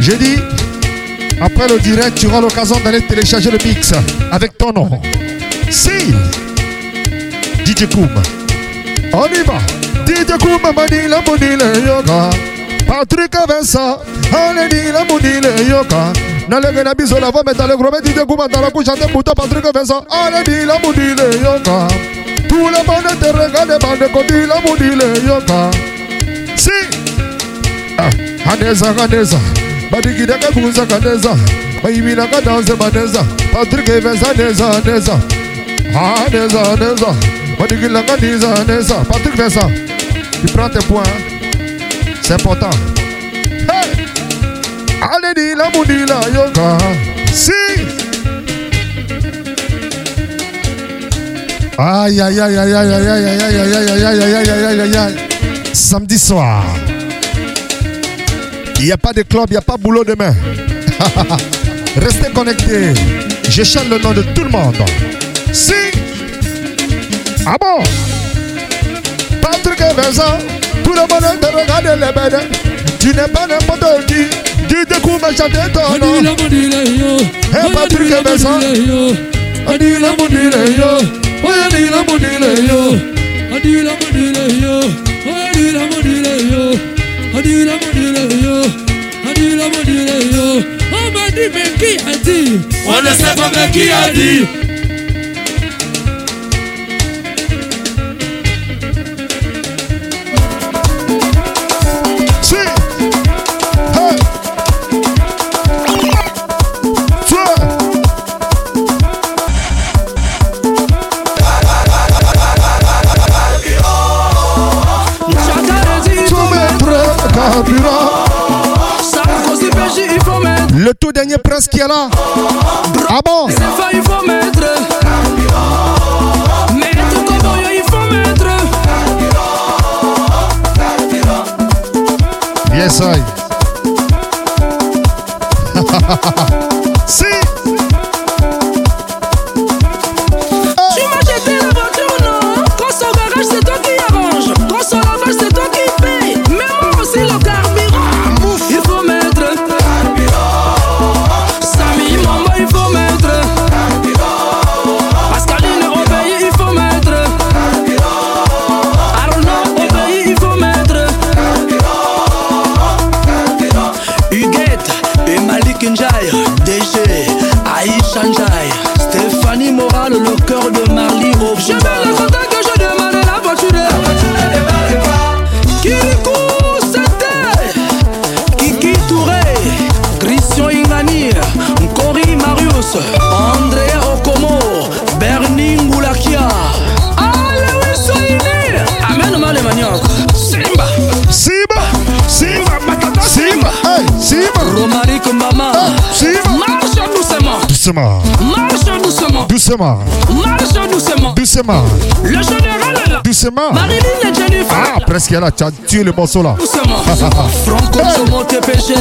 J'ai dit, après le direct, tu auras l'occasion d'aller télécharger le mix avec ton nom. Si. DJ Koum. On y va. DJ Koum, Manila, Manila, Yoga. Patrick Vincent. Allez, la Manila, Yoga. nalengi na biso lavo metale grobe dide kuma tala kuchante buta Patrick Vincent allez la mudile yoka tout le monde te regarde bande kodi la mudile yoka si ah, aneza kaneza badigidaka bunza kaneza bayibinaka danse baneza Patrick Vincent neza neza ah neza neza badigilaka neza neza Patrick Vincent tu prends tes points c'est important hey! Aledila mudila yoga. Si. Aïe aïe aïe aïe aïe aïe aïe aïe aïe aïe aïe aïe aïe aïe aïe aïe aïe Samedi soir. Il n'y a pas de club, il n'y a pas boulot demain. Restez connectés. Je chante le nom de tout le monde. Si. Ah bon? Patrick et Vincent, tout le monde te regarde les bêtes. Tu n'es pas n'importe qui. Tu à chanter ton nom. Hey, Patrick Adila Vincent. Adila Modile yo. Adila Modile yo. Adila Modile yo. Adila Modile yo. adira madira yo adira madira yo ọmọdé mẹ́kì àdì. wọ́n lọ sẹ́kọ̀ọ́ mẹ́kì àdì. Le tout dernier prince qui est là. Ah bon? Il faut mettre il faut mettre Yes, I. doucement, Doucement. marche doucement. Doucement. Le général est là. Doucement. Marilyn et Jennifer. Ah, presque là. Tu as tué le morceau là. Doucement. Franco Somo TPG.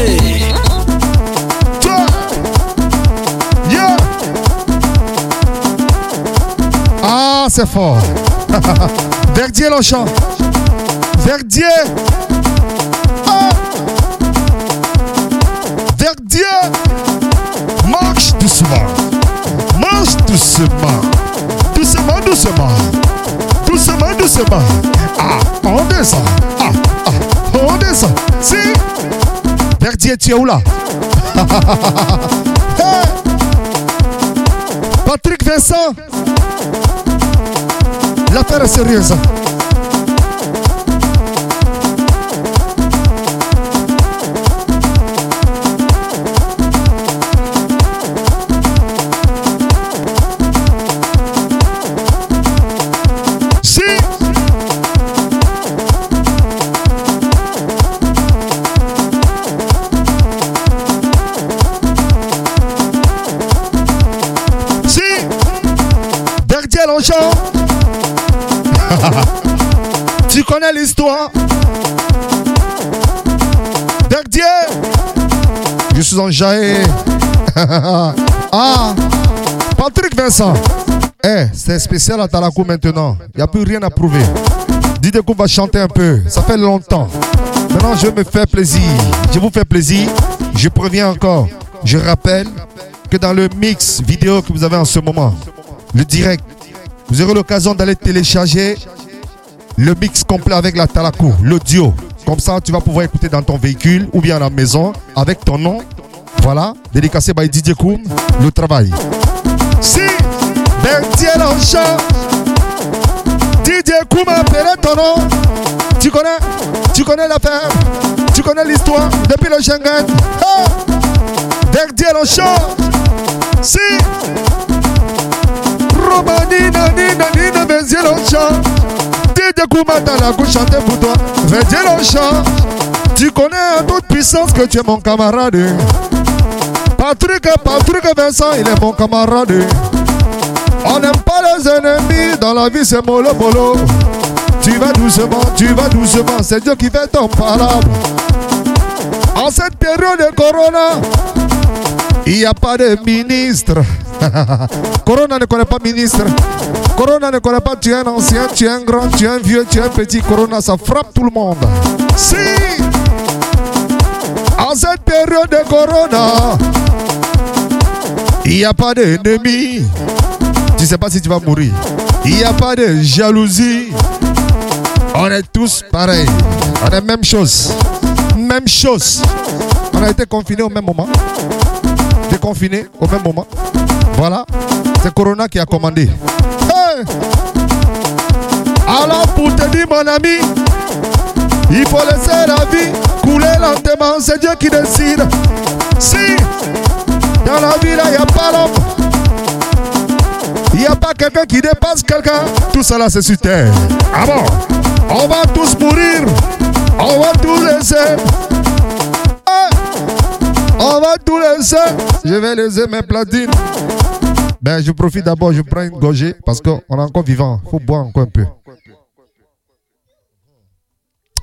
Toi. Yeah. Ah, c'est fort. Verdier Longchamp. Verdier. Ah. Verdier. Marche doucement. Doucement. Doucement, doucement. Doucement, doucement. Ah, on descend. Ah, ah, on descend. Si. Verdier, tu es où là? Patrick Vincent. L'affaire est sérieuse. L'histoire. Verdier. Je suis en jaillet. ah. Patrick Vincent. Eh, c'est spécial à Tarakou maintenant. Il n'y a plus rien à prouver. Qu'on va chanter un peu. Ça fait longtemps. Maintenant, je me fais plaisir. je vous fais plaisir. Je préviens encore, je rappelle que dans le mix vidéo que vous avez en ce moment, le direct, vous aurez l'occasion d'aller télécharger le mix complet avec la Talakou, l'audio. Comme ça, tu vas pouvoir écouter dans ton véhicule ou bien à la maison avec ton nom. Voilà, dédicacé by Didier Koum, le travail. Si, Bertier en chant, Didier Koum appelé ton nom. Tu connais, tu connais l'affaire, tu connais l'histoire depuis le Schengen. Oh, chant, si, Romanina, Nina, Nina, Bertier en chant. Didier Koum Talakou chanter pour toi. Chant, tu connais en toute puissance que tu es mon camarade. Patrick, Patrick Vincent, il est mon camarade. On n'aime pas les ennemis, dans la vie c'est mollo mollo. Tu vas doucement, tu vas doucement, c'est Dieu qui fait ton parable. En cette période de corona, il n'y a pas de ministre. corona ne connaît pas ministre. Corona ne connaît pas tu es un ancien, tu es un grand, tu es un vieux, tu es un petit. Corona, ça frappe tout le monde. Si, en cette période de corona, il n'y a pas d'ennemi. Tu sais pas si tu vas mourir. Il n'y a pas de jalousie. On est tous pareils. On est même chose. Même chose. On a été confinés au même moment. Déconfinés au même moment. Voilà. C'est Corona qui a commandé. Alors pour te dire mon ami, il faut laisser la vie couler lentement. C'est Dieu qui décide. Si dans la vie là, il n'y a pas l'homme. Il n'y a pas quelqu'un qui dépasse quelqu'un. Tout là, c'est sur terre. Ah bon? On va tous mourir. On va tout laisser. On va tout laisser. Je vais laisser mes platines. Ben, je profite d'abord, je prends une gorgée parce qu'on est encore vivant. Faut boire encore un peu.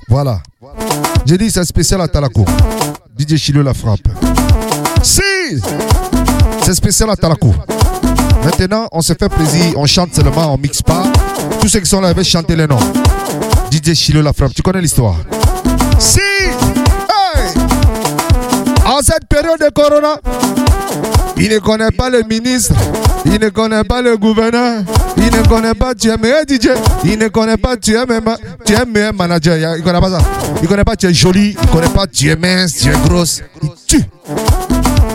Voilà. J'ai dit c'est spécial à Talako. DJ Chilo la frappe. Si C'est spécial à Talako. Maintenant, on se fait plaisir, on chante seulement, on mixe pas. Tous ceux qui sont là, ils chanter les noms. DJ Chilo la frappe, tu connais l'histoire. Si! En cette période de corona, il ne connaît pas le ministre, il ne connaît pas le gouverneur, il ne connaît pas tu es meilleur DJ, il ne connaît pas tu es meilleur, manager, il ne connaît pas ça. Il ne connaît pas tu es joli, il ne connaît pas tu es mince, tu es grosse. Il tue.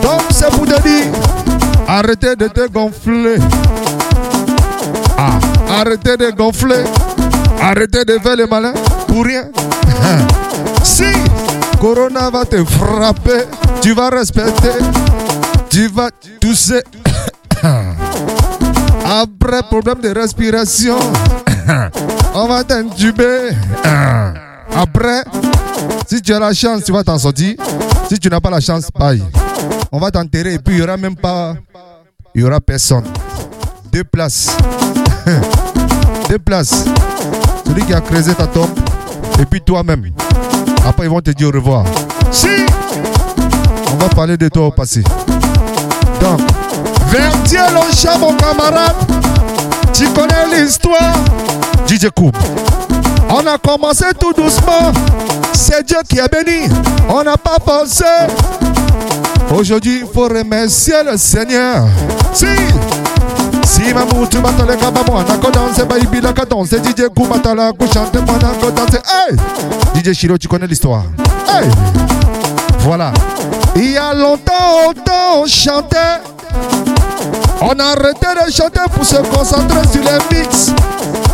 Donc c'est pour te dire, arrêtez de te gonfler. Ah, arrêtez de gonfler. Arrêtez de faire le malin pour rien. si Corona va te frapper, tu vas respecter, tu vas tousser. Après, problème de respiration, on va t'intuber. Après, si tu as la chance, tu vas t'en sortir. Si tu n'as pas la chance, paille. On va t'enterrer et puis il n'y aura même pas. Il n'y aura personne. Deux places. Deux places. Celui qui a creusé ta tombe et puis toi-même. Après, ils vont te dire au revoir. Si On va parler de toi au passé. Donc, Verdier Loncha, mon camarade. Tu connais l'histoire DJ Coupe. On a commencé tout doucement. C'est Dieu qui a béni. On n'a pas pensé. Aujourd'hui, il faut remercier le Seigneur. Si si mamu tu matale kaba mwana ko danse baby la ka danse. DJ Kumatala ko chante mwana ko danse. Hey! DJ Shiro tu connais l'histoire. Hey! Voilà. Il y a longtemps longtemps on chantait. On a arrêté de chanter pour se concentrer sur les mix.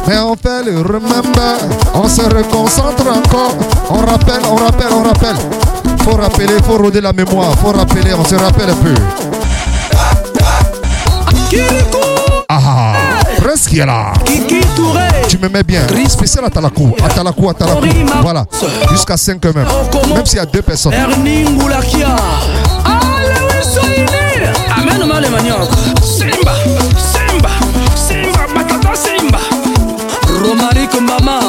Mais on fait le remember. On se reconcentre encore. On rappelle on rappelle on rappelle. Faut rappeler faut roder la mémoire. Faut rappeler on se rappelle un peu Kirikou ah presque là. Kiki Touré. Tu me mets bien. Spécial à Talakou. À Talakou, à Talakou. Voilà. Jusqu'à 5 même. Même s'il y a deux personnes. Ernie Ngoulakia Alewe Soini Amen Male Maniok Simba Simba Simba Batata Simba. Romaric Mama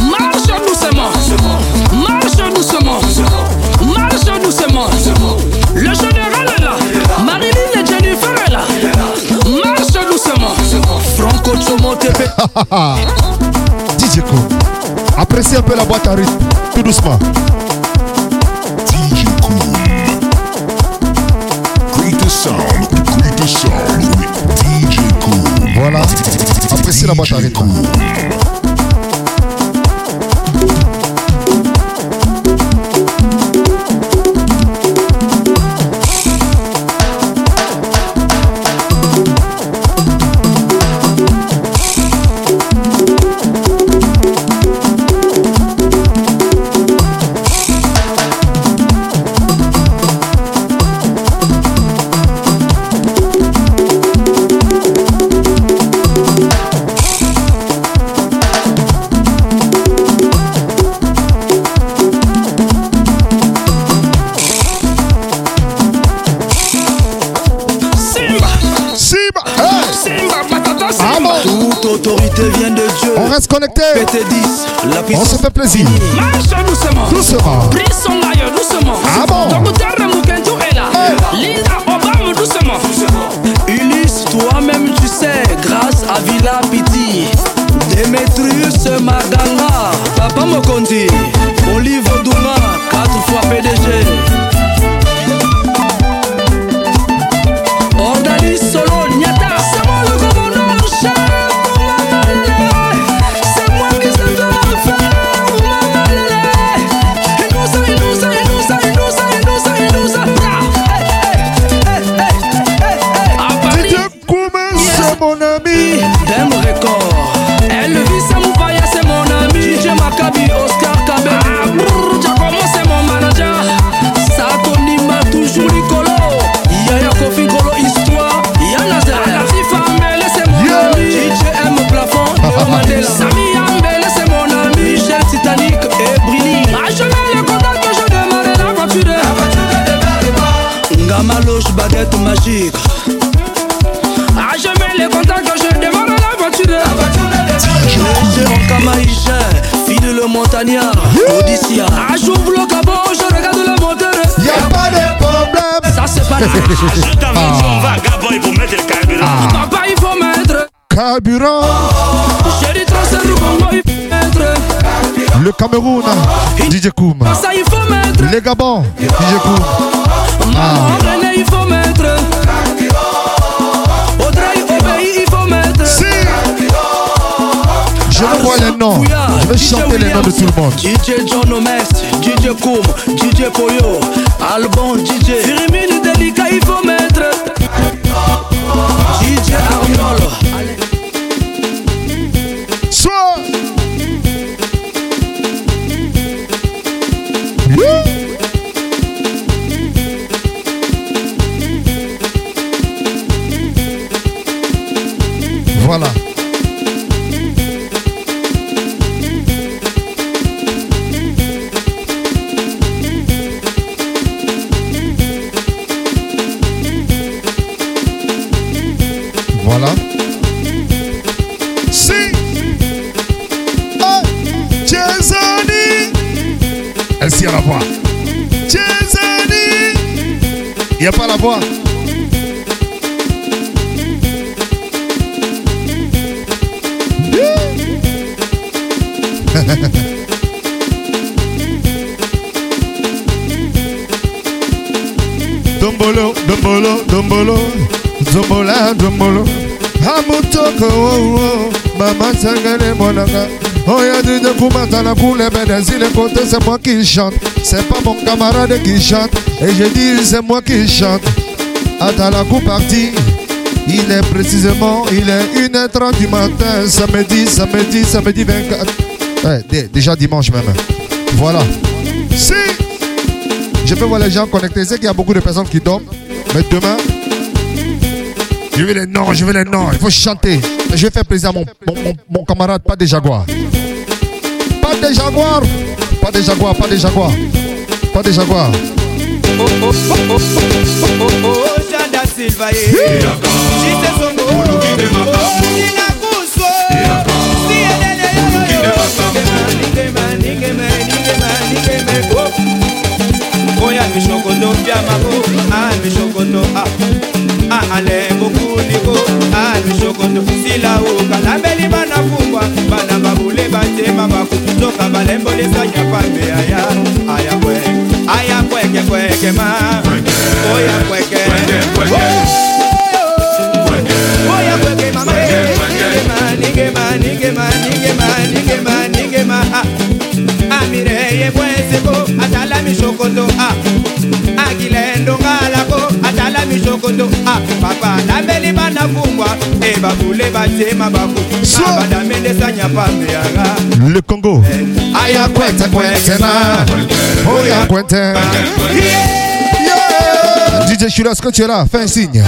Marche doucement. Marche doucement. Marche doucement DJ Co, apprécie un peu la boîte à tout doucement. DJ Voilà, apprécie la boîte. Fait plaisir. Marche doucement. Doucement. Pris DJ Koum. Ça, il faut mettre. Les Gabon. DJ Koum. René, il faut mettre. Audrey Obéi il faut mettre Si. Je veux voir les noms. Je vais chanter les noms de tout le monde. DJ John Omest, DJ Koum, DJ Poyo, Albon, DJ Firimini Delica, il faut mettre c'est moi qui chante. C'est pas mon camarade qui chante. Et je dis, c'est moi qui chante. Atalakou parti. Il est précisément, il est 1h30 du matin, samedi, samedi, samedi 24. Ouais, dé- déjà dimanche même. Voilà. Si je peux voir les gens connectés, c'est qu'il y a beaucoup de personnes qui dorment. Mais demain, je veux les noms, je veux les noms. Il faut chanter. Je vais faire plaisir à mon, mon- mon camarade, pas des jaguars. pas des jaguars. Pas des jaguars, pas des jaguars. Pas des jaguars. Oh oh oh oh oh oh oh Jada Silva eh. Jite Songo Nina Kuso Siedele Ningema Ningema Ningema Ningema Ningema oya mishokono byamako amishokono aalemokuliko amishokono silawuka nabeli banafungwa bana babule batema baku toka balembolisanya pambe aya aya kweke aya kweke kweke ma oya kweke oya kweke mama nigema nigema nigema nigema nigema nigema bwenseko atala akilendo ngalako banafungwa e babule batema baku So- abadamendesanya pambe yanga Le Congo. aya kwete kwetena Oya Quentin. DJ Chula, est-ce que tu es là? Fais un signe.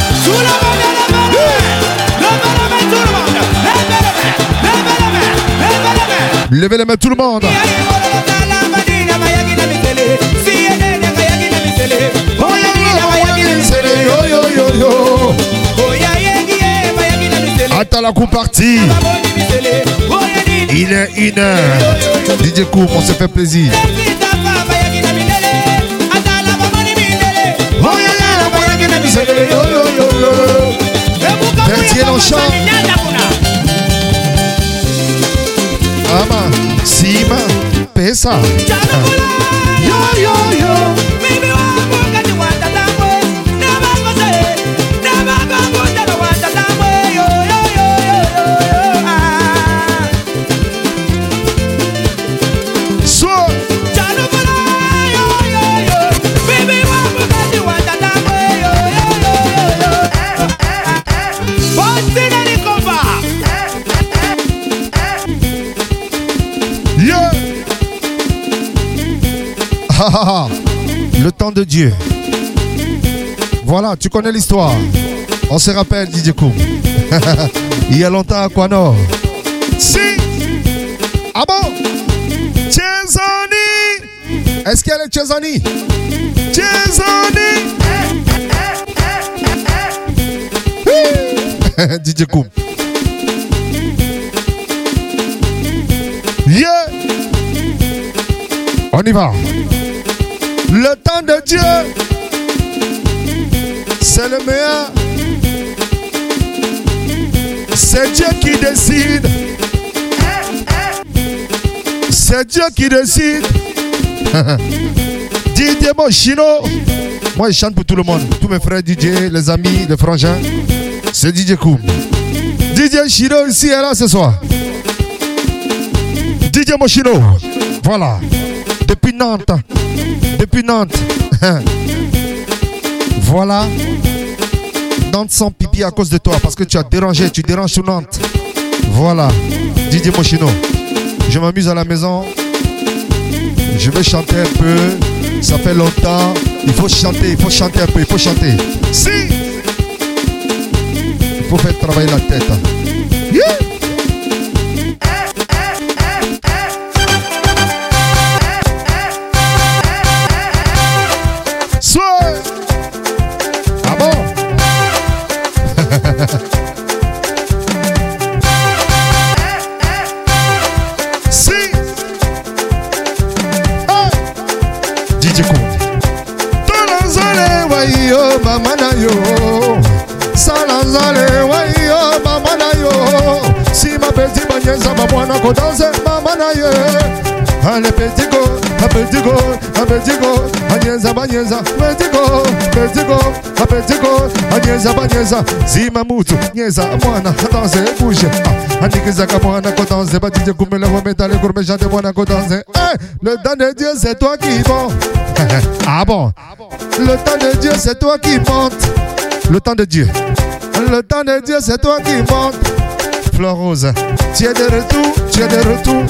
Levez les mains tout le monde. Attends la coup partie. Il est une heure. DJ Koum, on se fait plaisir. Verdier Longchamp. Ama, Sima, Pesa. Yo, yo, yo. Le temps de Dieu. Voilà, tu connais l'histoire. On se rappelle, DJ Koum. Il y a longtemps à Quanor. Si. Ah bon? Chezani Est-ce qu'elle est Chezani Chezani DJ Koum. Yeah On y va. Le temps de Dieu, c'est le meilleur. C'est Dieu qui décide. C'est Dieu qui décide. DJ Moschino. Moi, je chante pour tout le monde. Tous mes frères DJ, les amis, les frangins. C'est DJ Koum. DJ Chino ici est là ce soir. DJ Moschino. Voilà. Depuis Nantes. Depuis Nantes. voilà. Nantes sans pipi à cause de toi. Parce que tu as dérangé. Tu déranges tout Nantes. Voilà. DJ Moschino. Je m'amuse à la maison. Je vais chanter un peu. Ça fait longtemps. Il faut chanter. Il faut chanter un peu. Il faut chanter. Si. Il faut faire travailler la tête. Yeah. Ma mwana ko danse mama na yo. Ale petit go, a petit go, a petit go, anyeza banyeza, petit go, petit go, a petit go, anyeza banyeza, zima mutu, nyeza mwana, danse bouge, ah, anikiza ka mwana ko danse, ba DJ kumele wa metale kurme chante mwana ko danse, eh, le temps de Dieu c'est toi qui bon, ah bon, le temps de Dieu c'est toi qui monte, le temps de Dieu, le temps de Dieu c'est toi qui monte, Fleur Rose, tu es de retour, tu es de retour.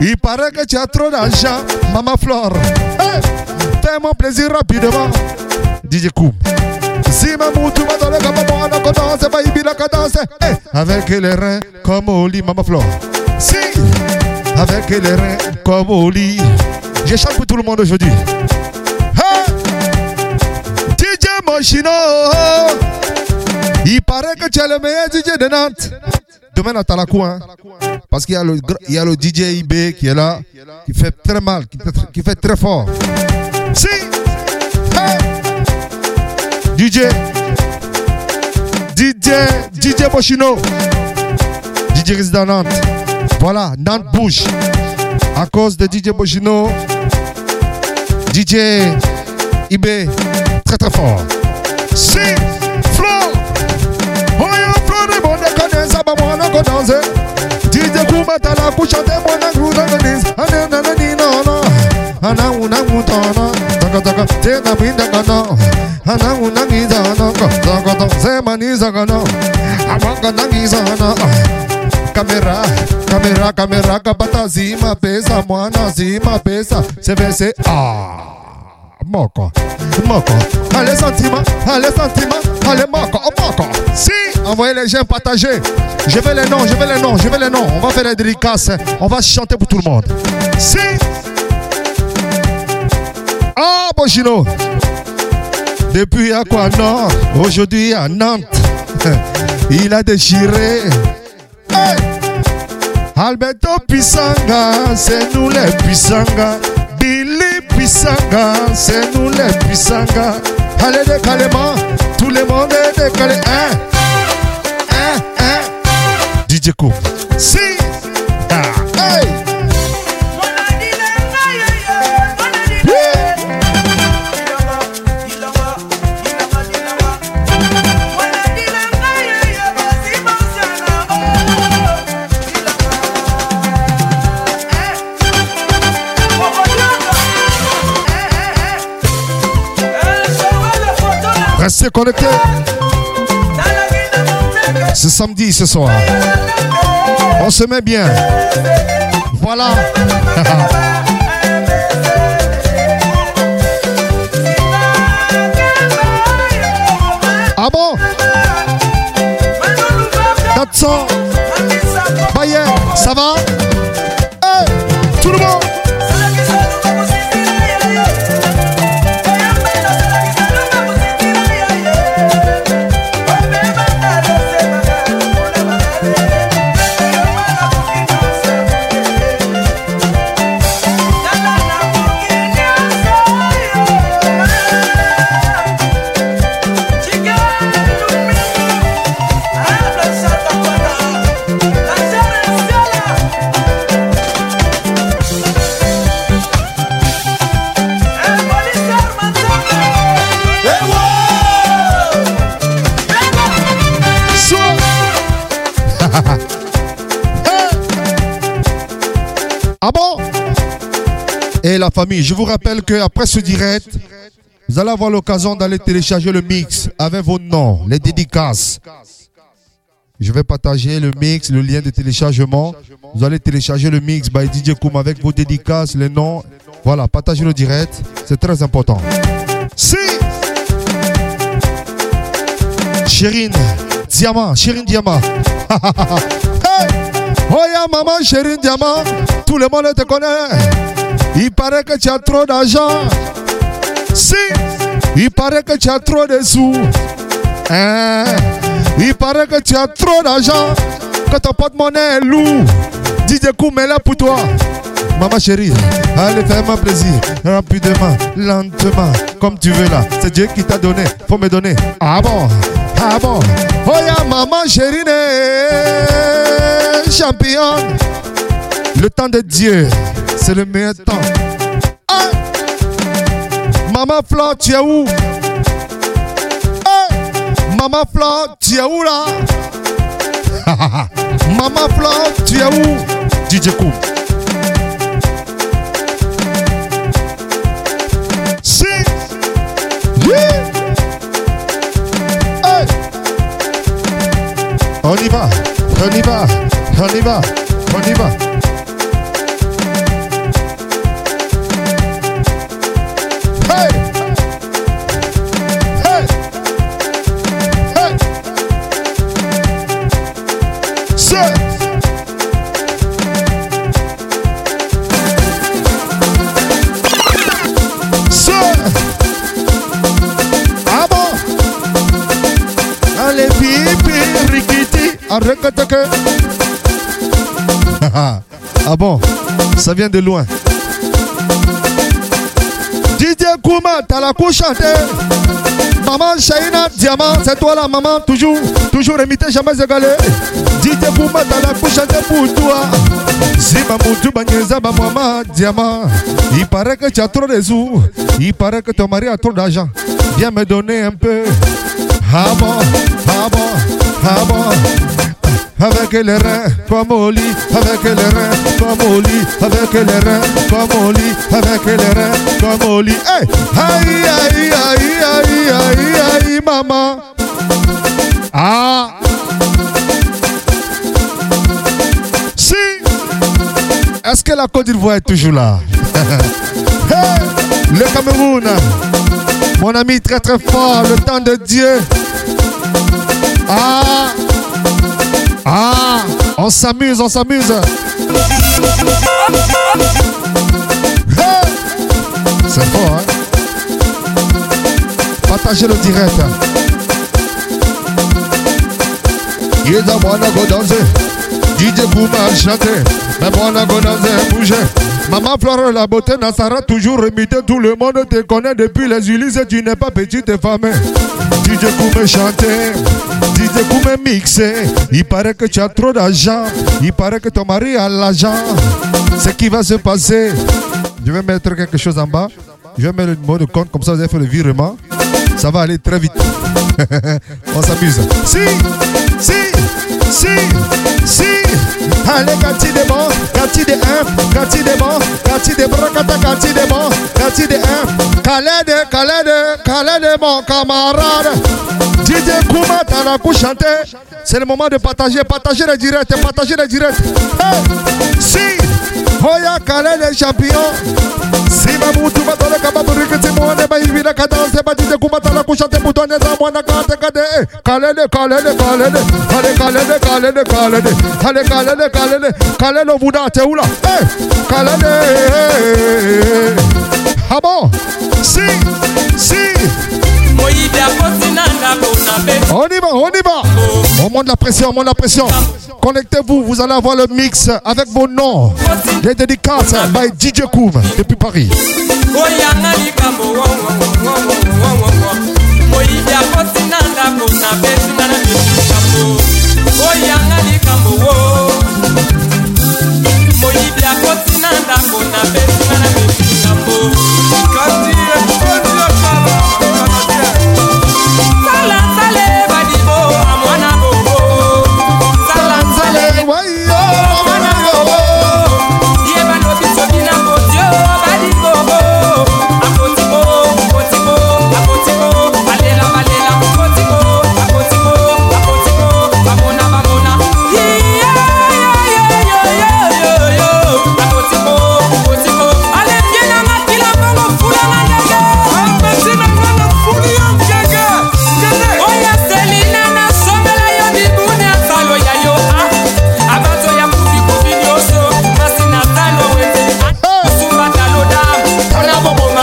Il paraît que tu as trop d'argent, Maman Flore. Hey, Fais-moi plaisir rapidement. DJ Koum. Si ma moutou m'a donné comme moi, on a danse, pas ibi la cadence. Avec les reins comme au lit, Maman Flore. Si, avec les reins comme au lit. Je chante pour tout le monde aujourd'hui. Hey, DJ Moschino. Il paraît que tu es le meilleur DJ de Nantes. Demain à Talakou, hein. Parce qu'il y, a le y a le DJ IB qui est là, qui fait très mal, qui fait, très fort. Si! Hey! DJ! DJ! DJ Moschino! DJ résident Nantes. Voilà, Nantes bouge. À cause de DJ Moschino, DJ IB, très très fort. Si! wanna go danser. Eh? DJ Kumbata la couche de mon anglo d'ananis. Ananananina. Anaunangutana. Takataka. Tena Bindakana. Anaunangizana. Takata. Semanizagana. Amanganangizana. Camera, camera, camera, capata zima, pesa, moana, zima, pesa, CVC, ah. Moco, moco, allez sentima, allez sentima, allez moko, moko. Si, envoyez les gens partager. Je vais les noms, je vais les noms, je vais les noms. On va faire les dédicaces. On va chanter pour tout le monde. Si. Ah, Bojino. Depuis Aquanor, aujourd'hui à Nantes. Il a déchiré. Alberto Pisanga, c'est nous les Pisanga. Billy Pisanga, c'est nous les Pisanga. Allez, décalement, tout le monde est décalé. Hein? Hein? Hein? DJ Coop. Si! Ah, hey! Restez connectés. C'est samedi ce soir. On se met bien. Voilà. ah bon? 400. Bayer, ça va? Hey, tout le monde? Je vous rappelle que après ce direct, vous allez avoir l'occasion d'aller télécharger le mix avec vos noms, les dédicaces. Je vais partager le mix, le lien de téléchargement. Vous allez télécharger le mix by DJ Koum avec vos dédicaces, les noms. Voilà, partagez le direct, c'est très important. Si Chérine, Diamant, Chérine Diamant. hey! Oh ya maman, Chérine Diamant, tout le monde te connaît. Il paraît que tu as trop d'argent. Si, il paraît que tu as trop de sous. Hein? Il paraît que tu as trop d'argent. Que ton porte-monnaie est lourd. DJ Koum est là pour toi. Maman chérie, allez fais-moi plaisir. Rapidement, lentement, comme tu veux là. C'est Dieu qui t'a donné. Faut me donner. Ah bon? Ah bon? Oh ya maman chérie, championne. Le temps de Dieu, c'est le meilleur temps. Ah! Maman Flo, tu es où? Hey! Maman Flo, tu es où là? Maman Flo, tu es où? DJ Koum. Si. Oui. Hey. On y va, on y va, on y va, on y va. Rikiti, arrekatake. ah bon? Ça vient de loin. DJ Kouma, t'as la couche chantée. Maman Shaina Diamant, c'est toi la maman, toujours, toujours imité, jamais égalé. DJ Kouma, t'as la couche chantée pour toi. Zima Moutou Banyeza, ma maman Diamant. Il paraît que tu as trop de sous. Il paraît que ton mari a trop d'argent. Viens me donner un peu. Ah bon, ah bon, ah bon. Avec les reins au lit, avec les reins au lit, avec les reins au lit, avec les reins au lit. Hey! Aïe, aïe, aïe, aïe, aïe, aïe, maman. Ah! Si! Est-ce que la Côte d'Ivoire est toujours là? Hey! Le Cameroun, mon ami très très fort, le temps de Dieu. Ah! Ah! On s'amuse, on s'amuse. C'est fort, hein? Partagez le direct. Ils bon à go danser. DJ Bouma chanter. Mais bon à go danser, bouger. Maman Flore, la beauté Nassara, toujours imité. Tout le monde te connaît depuis les Ulysses. Tu n'es pas petite femme. DJ Koumé chanter. DJ Koumé mixer. Il paraît que tu as trop d'argent. Il paraît que ton mari a l'argent. Ce qui va se passer. Je vais mettre quelque chose en bas. Je vais mettre le mot de compte, comme ça vous allez faire le virement. Ça va aller très vite. On s'amuse. Si, si, si, si. Allez, quartier des bons, quartier des 1, quartier des bons, quartier des bracata, quartier des bons, quartier des 1. Khaled, Khaled, Khaled, mon camarade. DJ Kouma, t'as la couche chanter. C'est le moment de partager, partager les directs, partager les directs. Hey, si, Oya Khaled est champion. Si Mamutu batole kababuri kiti muone ba hivi na kadanse ba DJ Kouma t'as la couche chanter pour donner za mwana kate kade. Eh, Khaled, Khaled, Khaled. Allez, Khaled, Khaled, Khaled. Allez, Khaled, Khaled. Khaled, on vous date où là? Eh, Khaled. Ah bon? Si, si. On y va, on y va. On monte la pression, on monte la pression. Connectez-vous, vous allez avoir le mix avec vos noms. Les dédicaces by DJ Koum depuis Paris.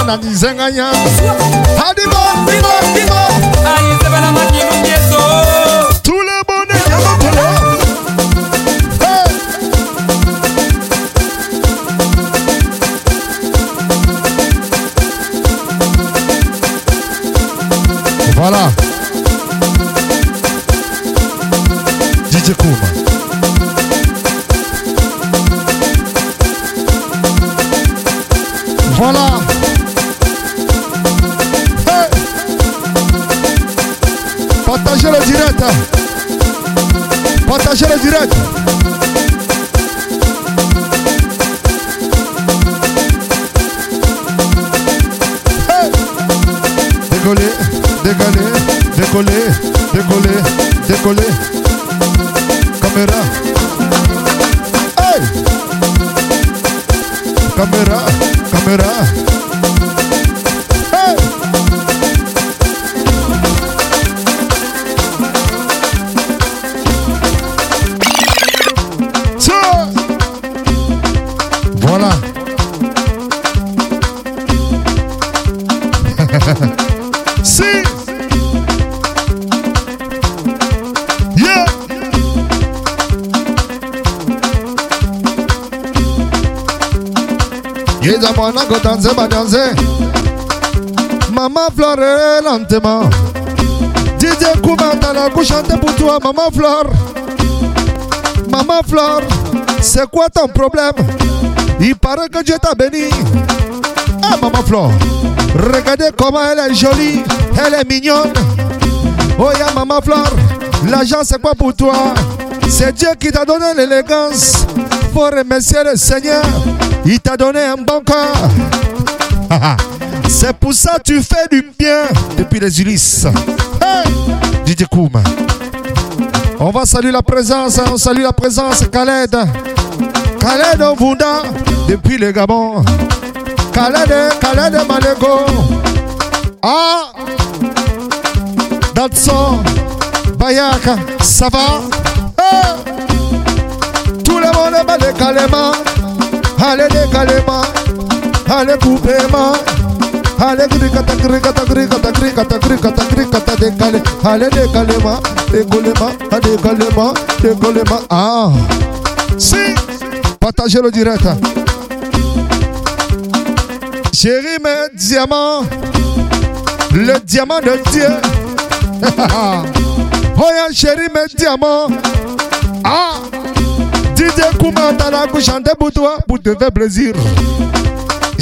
Na nizenganya. Adimo, dimo, dimo. ayizebela makinu mieso Tout le monde est bien entendu. Hey. Voilà. DJ Kouma. Maman Flore lentement. DJ Kouma t'as la couche chanter pour toi, Maman Flore. Maman Flore, c'est quoi ton problème? Il paraît que Dieu t'a béni. Ah, Maman Flore, regardez comment elle est jolie, elle est mignonne. Oh, ya Maman Flore, l'argent c'est quoi pour toi? C'est Dieu qui t'a donné l'élégance. Faut remercier le Seigneur. Il t'a donné un bon corps. C'est pour ça que tu fais du bien depuis les Ulysses. Hey! On va saluer la présence, on salue la présence Khaled. Khaled Ovunda depuis le Gabon. Khaled, Khaled Malego. Ah! Datson, Bayaka, ça va? Tout le monde est des Kalema. Allez. Allez, coupez-moi. Allez, gricata, gricata, gricata, gricata, gricata, gricata, décalé. Allez, décalez-moi, décollez-moi, décollez-moi, décollez-moi. Ah! Si! Partagez le direct. Chérie, mes diamants. Le diamant de Dieu. oh, yeah, chérie, mes diamants. Ah! DJ Kouma, t'as la couche chanter pour toi, pour te faire plaisir.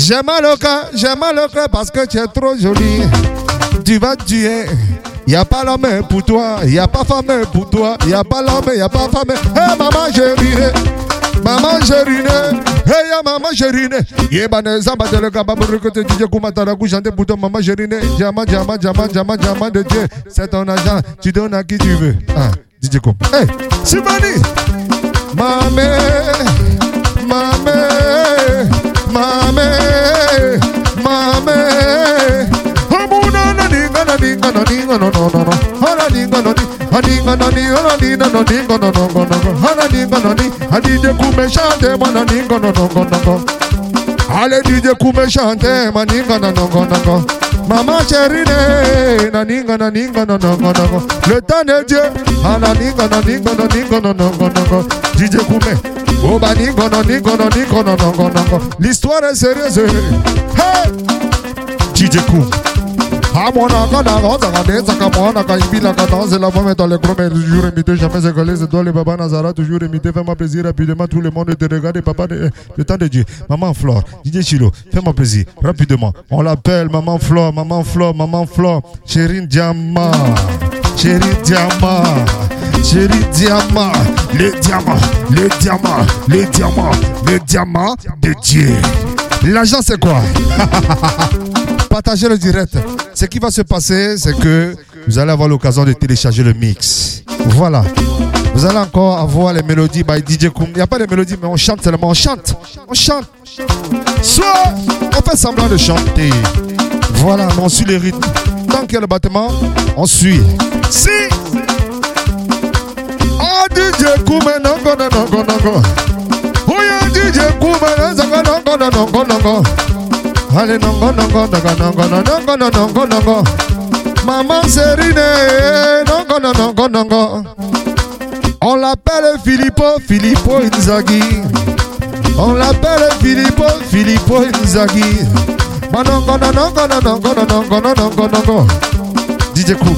J'ai mal au cœur, j'ai mal parce que tu es trop jolie. Tu vas tuer. Y a pas l'homme pour toi, y a pas femme pour toi, y a pas l'homme, y a pas femme. Hey maman chérie, maman chérie, hey ya maman chérie. Yé bané zamba de le gaba pour que tu DJ Kouma la couche chanter pour toi maman chérie. Diamant, diamant, diamant, diamant, diamant de Dieu. C'est ton argent, tu donnes à qui tu veux. Ah, DJ Kouma. Hey, Mame, mame, I'm on na ding na a na na na na, hala a na no a ding na a hala A na on a a DJ kume shante man a ding on a no DJ kume shante man ding on a. Maman chérie, naninga naninga nonongo nongo. Le temps de Dieu, ananinga naninga naninga nonongo nongo. DJ Koumé, obaninga naninga naninga nonongo nongo. L'histoire est sérieuse. Hey, DJ Koumé. Amona kana roza kaneza kamona kaibila kadanse la femme dans les gros mais toujours imité jamais égalé c'est toi les baba Nazara toujours imité fais-moi plaisir rapidement tout le monde te regarde papa le temps de Dieu. Maman Flore DJ Chilo fais-moi plaisir rapidement. On l'appelle maman Flore maman Flore maman Flore Chérine Diamant Chérie Diamant Chérie Diamant le diamant le diamant le diamant le diamant de Dieu. L'argent c'est quoi? partagez le direct. Ce qui va se passer, c'est que vous allez avoir l'occasion de télécharger le mix. Voilà. Vous allez encore avoir les mélodies by DJ Koum. Il n'y a pas de mélodies, mais on chante seulement. On chante. On chante. Soit on fait semblant de chanter. Voilà, mais on suit les rythmes. Tant qu'il y a le battement, on suit. Si Oh DJ Koum, non, non, non, non, non. Oh DJ Koum, non, non, non, non, non, non. Allez, nongo, nongo, nongo, nongo, nongo, nongo, nongo. Maman Sérine, nongo, nongo, nongo. On l'appelle Filippo, Filippo Inzaghi. On l'appelle Filippo, Filippo Inzaghi. Manongo, nongo, non nongo, nongo, nongo. DJ Crew.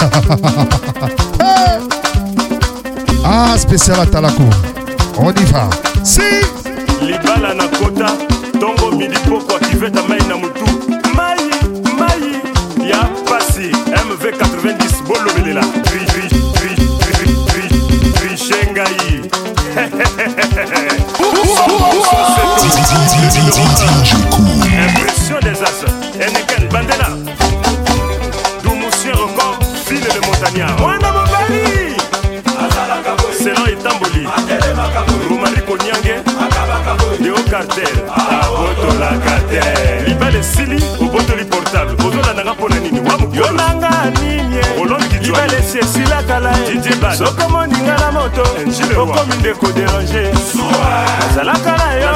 ah, spécial à Talakou. On y va. Si! Libala Nakota. Ntongo midi poko akiveta mai na motu mai mai ya pasi mv 90 bolobelela triche ngai impression des as cartel. Abotolaka te libala esili obotoli portable. Ozolandanga mpo na nini yonanga nini? Libala esi esilaka la soko moninga na moto okomi ndeko derange azalaka na yo.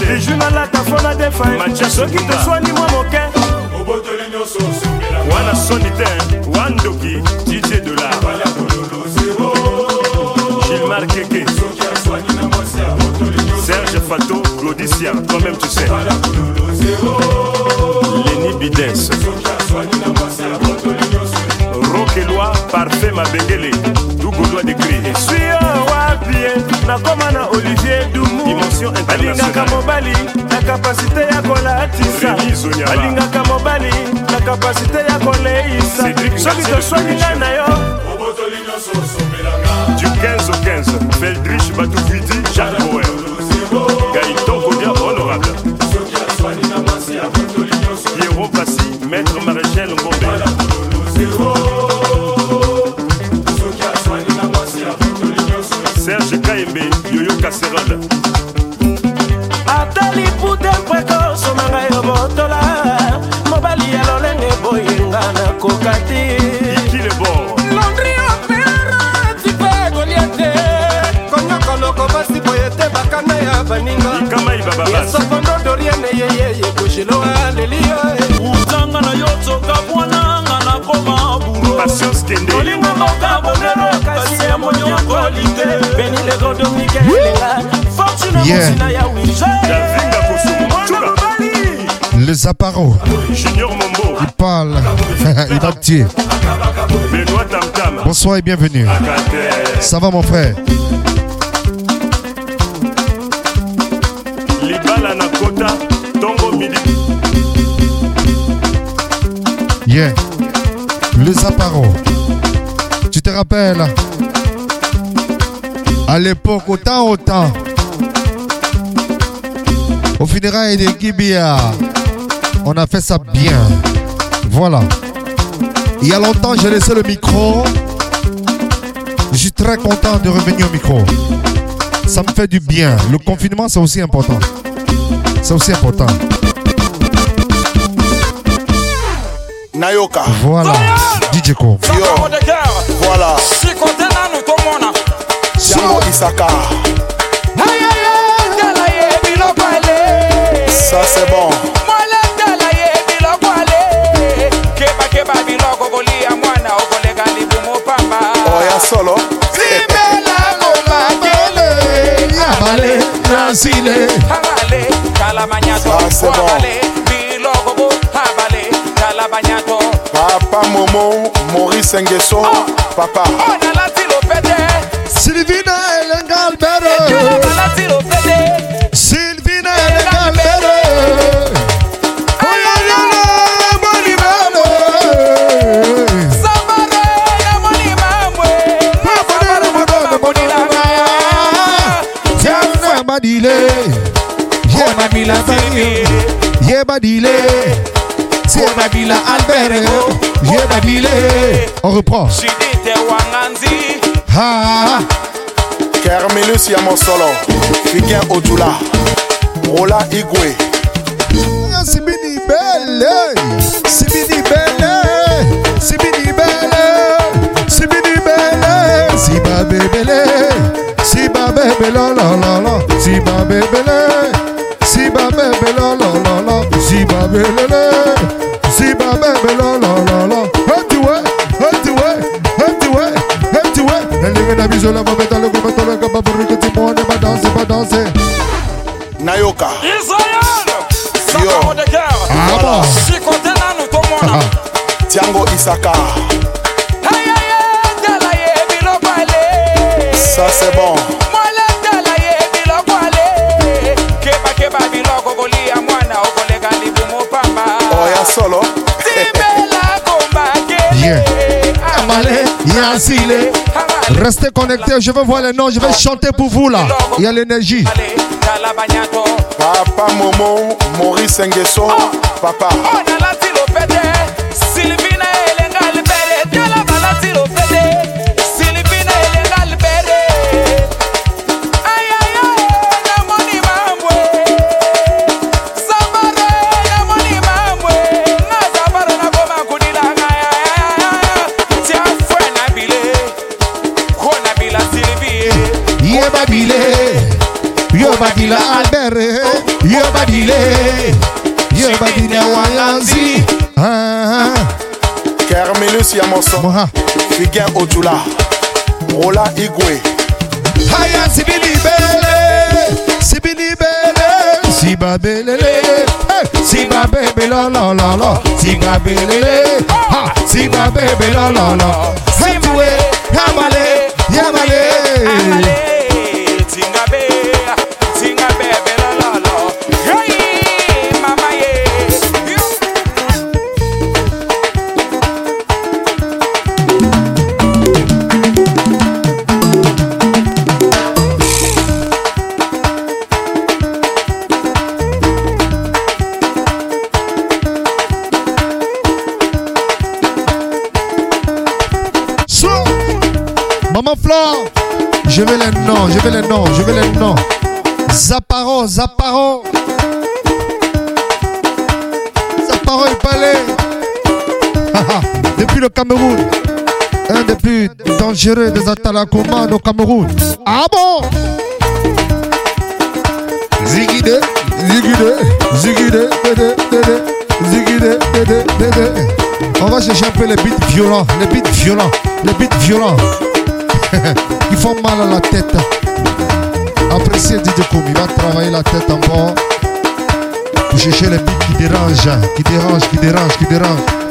Biju nalata fo na defa soki toswani mwa moke. Wana soni te wandoki dj dolar gilmar keke. Serge Fato, Zéro this year, toi-même tu sais. Lenny Bidens. Rokeloi, parfait Mabengele. Dougoudoua décrit. Suis wapie, nakoma na Olivier Dumou. Dimension internationale. mobali, la capacité ya kolatisa. Alingaka mobali, la capacité ya koleisa. Soki toswaninga na yo. Du 15 au 15, Feldrich Batoufidi, Jacques Boer. Yeyeye utanga na yo mwananga moka bonero kasi ya benilego fortune mosina ya junior mombo. Il parle. Il va benoît tamtam. Bonsoir et bienvenue. Ça va mon frère? Midi Yeah. Les apparos. Tu te rappelles? À l'époque, autant, autant. Au funérailles de Gibia, on a fait ça bien. Voilà. Il y a longtemps, j'ai laissé le micro. Je suis très content de revenir au micro. Ça me fait du bien. Le confinement, c'est aussi important. C'est aussi important. nayoka. Voilà. DJ Ko. yo. Voilà. Sikote nanu tomona jango isaka tala ye biloko ele. Ça c'est bon. Mole tala ye biloko ale kebakeba biloko kolia mwana okoleka libumu pamba oya solo. Sibela komakele Abale, Nasile. abale tala banyato Ah, c'est bon. papa momo maurice ngeso. Papa. Ona lati lopete. Sylvina Elenga Albert. Sylvina Elenga Albert. Sabare Yeba Dile. Tiana Bila Albert. Yeba Dile. On reprend. Wanganzi Ah. kermelus ya mosolo fikien odula rola igwe Sibini Belle. Sibini Belle. Sibini Belle. Sibini Belle. Siba Bebele. Siba Bebe la la. Siba Bebele. Siba la la Bebe la la la la. Na la le kaba timone ba danse ba danse. nayoka. Yo. Ah bon. Shikote nanu tomona tiango isaka. Ça c'est bon solo. Yeah. Restez connectés, je veux voir les noms, je vais chanter pour vous là. Il y a l'énergie. Papa momo maurice ngeso papa bila abẹ́rẹ́ yóò bá dilé yóò bá dilé wọn lanzi. Kẹ́rìmílì Siamoso, Figẹ́ Ojula, Rola Igwe. Aya Sibili Bẹ́lẹ̀, Sibili Bẹ́lẹ̀, Siba Bẹ́lẹ̀, Siba Bẹ́bẹ̀ lọ́lọ́lọ́lọ́, Siba Bẹ́lẹ̀, Siba Bẹ́bẹ̀ lọ́lọ́lọ́, Siba Bẹ́bẹ̀ lọ́lọ́lọ́, Siba Bẹ́bẹ̀ lọ́lọ́lọ́, dangereux des Atalakoma au Cameroun. Ah bon? Dede, zigide, dede, dede. On va chercher un peu les beats violents, les beats violents, les beats violents. Qui font mal à la tête. Appréciez DJ Koum, il va travailler la tête en bas. Pour chercher les beats qui dérangent, qui dérangent, qui dérangent, qui dérangent.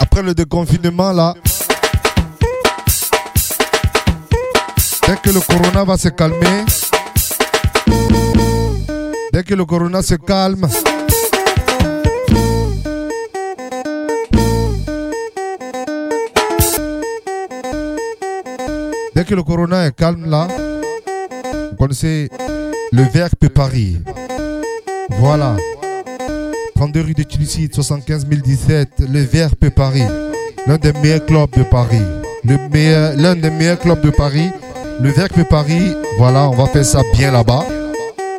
Après le déconfinement, là, dès que le corona va se calmer, dès que le corona se calme, dès que le corona est calme, là, vous connaissez le Verbe Paris. Voilà. 32 rue de Tuniside, 75 017, le Verbe Paris, l'un des meilleurs clubs de Paris. L'un des meilleurs clubs de Paris, le Verbe Paris, voilà, on va faire ça bien là-bas.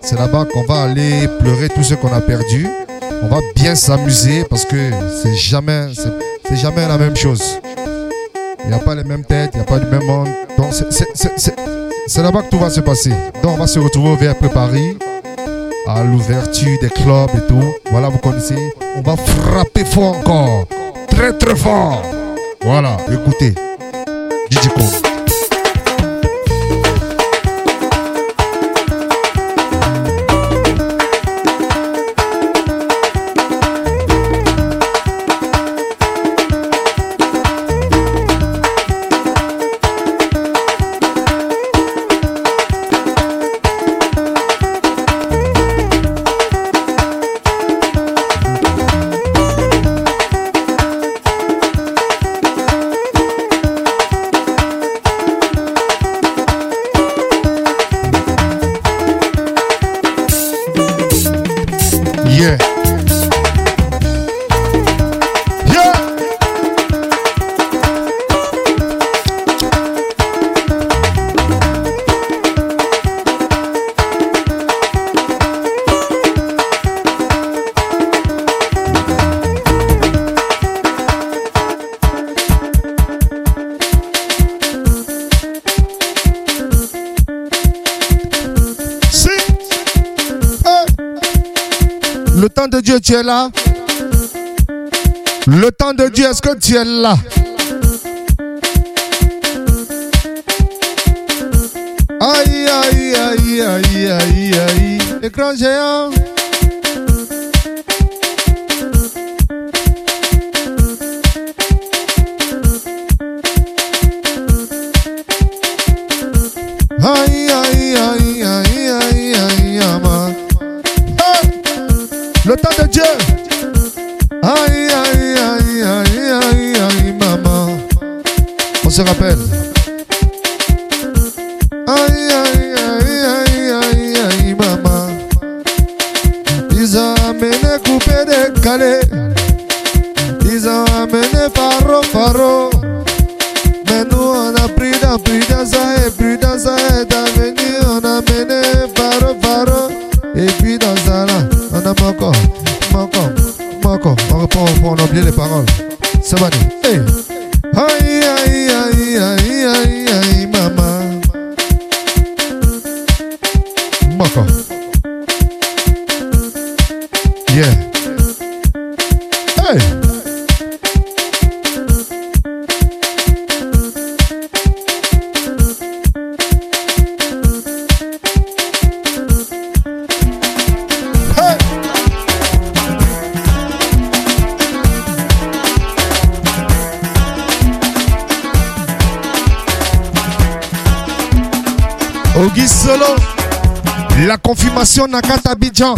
C'est là-bas qu'on va aller pleurer tout ce qu'on a perdu. On va bien s'amuser parce que c'est jamais, la même chose. Il n'y a pas les mêmes têtes, il n'y a pas le même monde. Donc c'est- là-bas que tout va se passer. Donc on va se retrouver au Verbe Paris à l'ouverture des clubs et tout. Voilà, vous connaissez. On va frapper fort encore. Très très fort. Voilà, écoutez. DJ tu es là. Le temps de Dieu, est-ce que tu es là? Aïe, aïe, aïe, aïe, aïe, aïe. Écran géant. Confirmation Nakata Abidjan.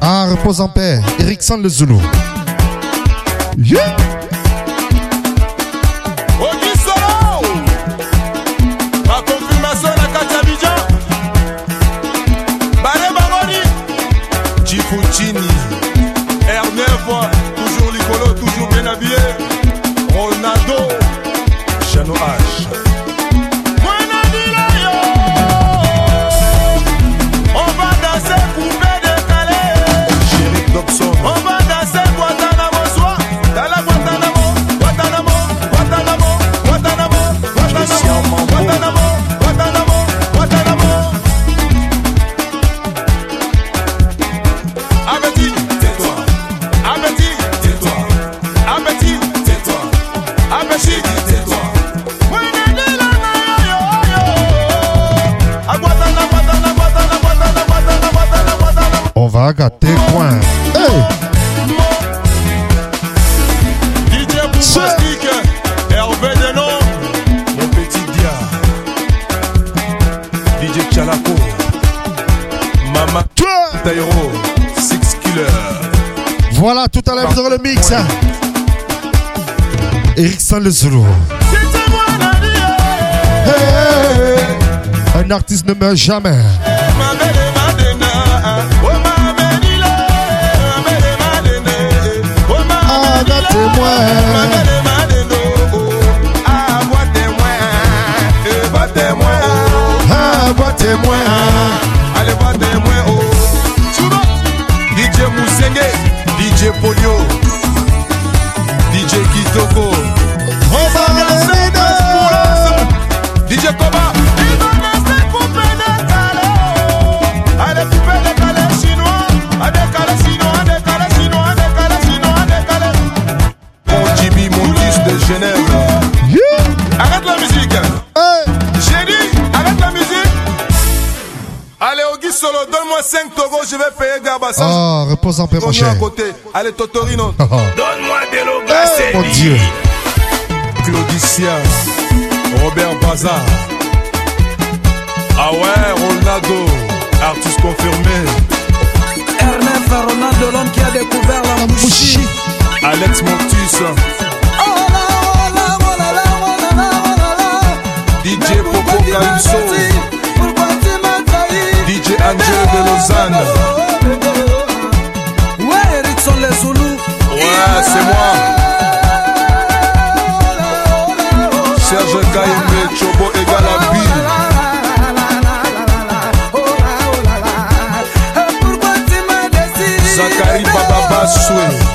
Ah, repose en paix. Erickson le Zulu. Agaté Coin. Hey! DJ Boubastique, Hervé Denon, mon petit dia. DJ Chalako, Mama Tairo, Six Killer. Voilà, tout à l'heure, vous aurez le mix. Hein. Eric San le Zulu. Un artiste ne meurt jamais. Ah, ah. Témoin. Ah, bois témoin. Allez, va témoin, oh. Suba. DJ Moussenge, DJ Polio, DJ Kitoko. Solo, donne-moi 5 togos, je vais payer Gabassan. Ah, repose en paix, mon cher. à côté. Allez, Totorino. Donne-moi de l'eau glacée. Mon Dieu. Claudicia, Robert Bazar. Ah ouais, Ronaldo, artiste confirmé. Ernest Ronaldo, l'homme qui a découvert la mouchi. Alex Montus, DJ Popo Calypso, Adieu de Lausanne. Ouais, Ericsson les Zoulous. Ouais, c'est moi. Serge Kaïmé, Chobo et Soué.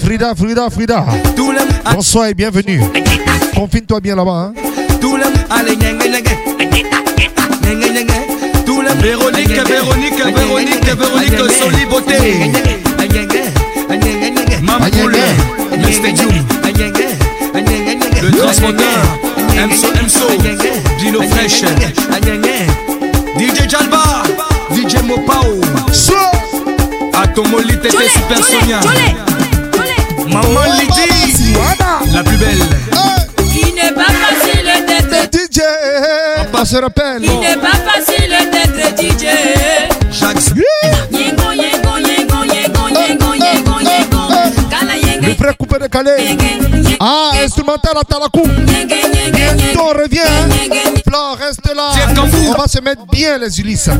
Frida, Frida, Frida. tout le Bonsoir et bienvenue. Confine-toi bien là-bas. Hein. Véronique Véronique Véronique Véronique Soli Beauté Mamoule Mr. Le transporteur Emso Emso Dino Fresh. DJ Jalba Super Sonia Maman La plus belle Il n'est pas facile d'être DJ. On se rappelle. Il n'est pas facile d'être DJ. Jacques Yengo, yengo, yengo, yengo, yengo, yengo, yengo. Kala yengo, vrai coupé décalé. Ah, instrumental à Talakou. Bientôt on revient. Hein. Flore, reste là. On va se mettre bien les Ulysses.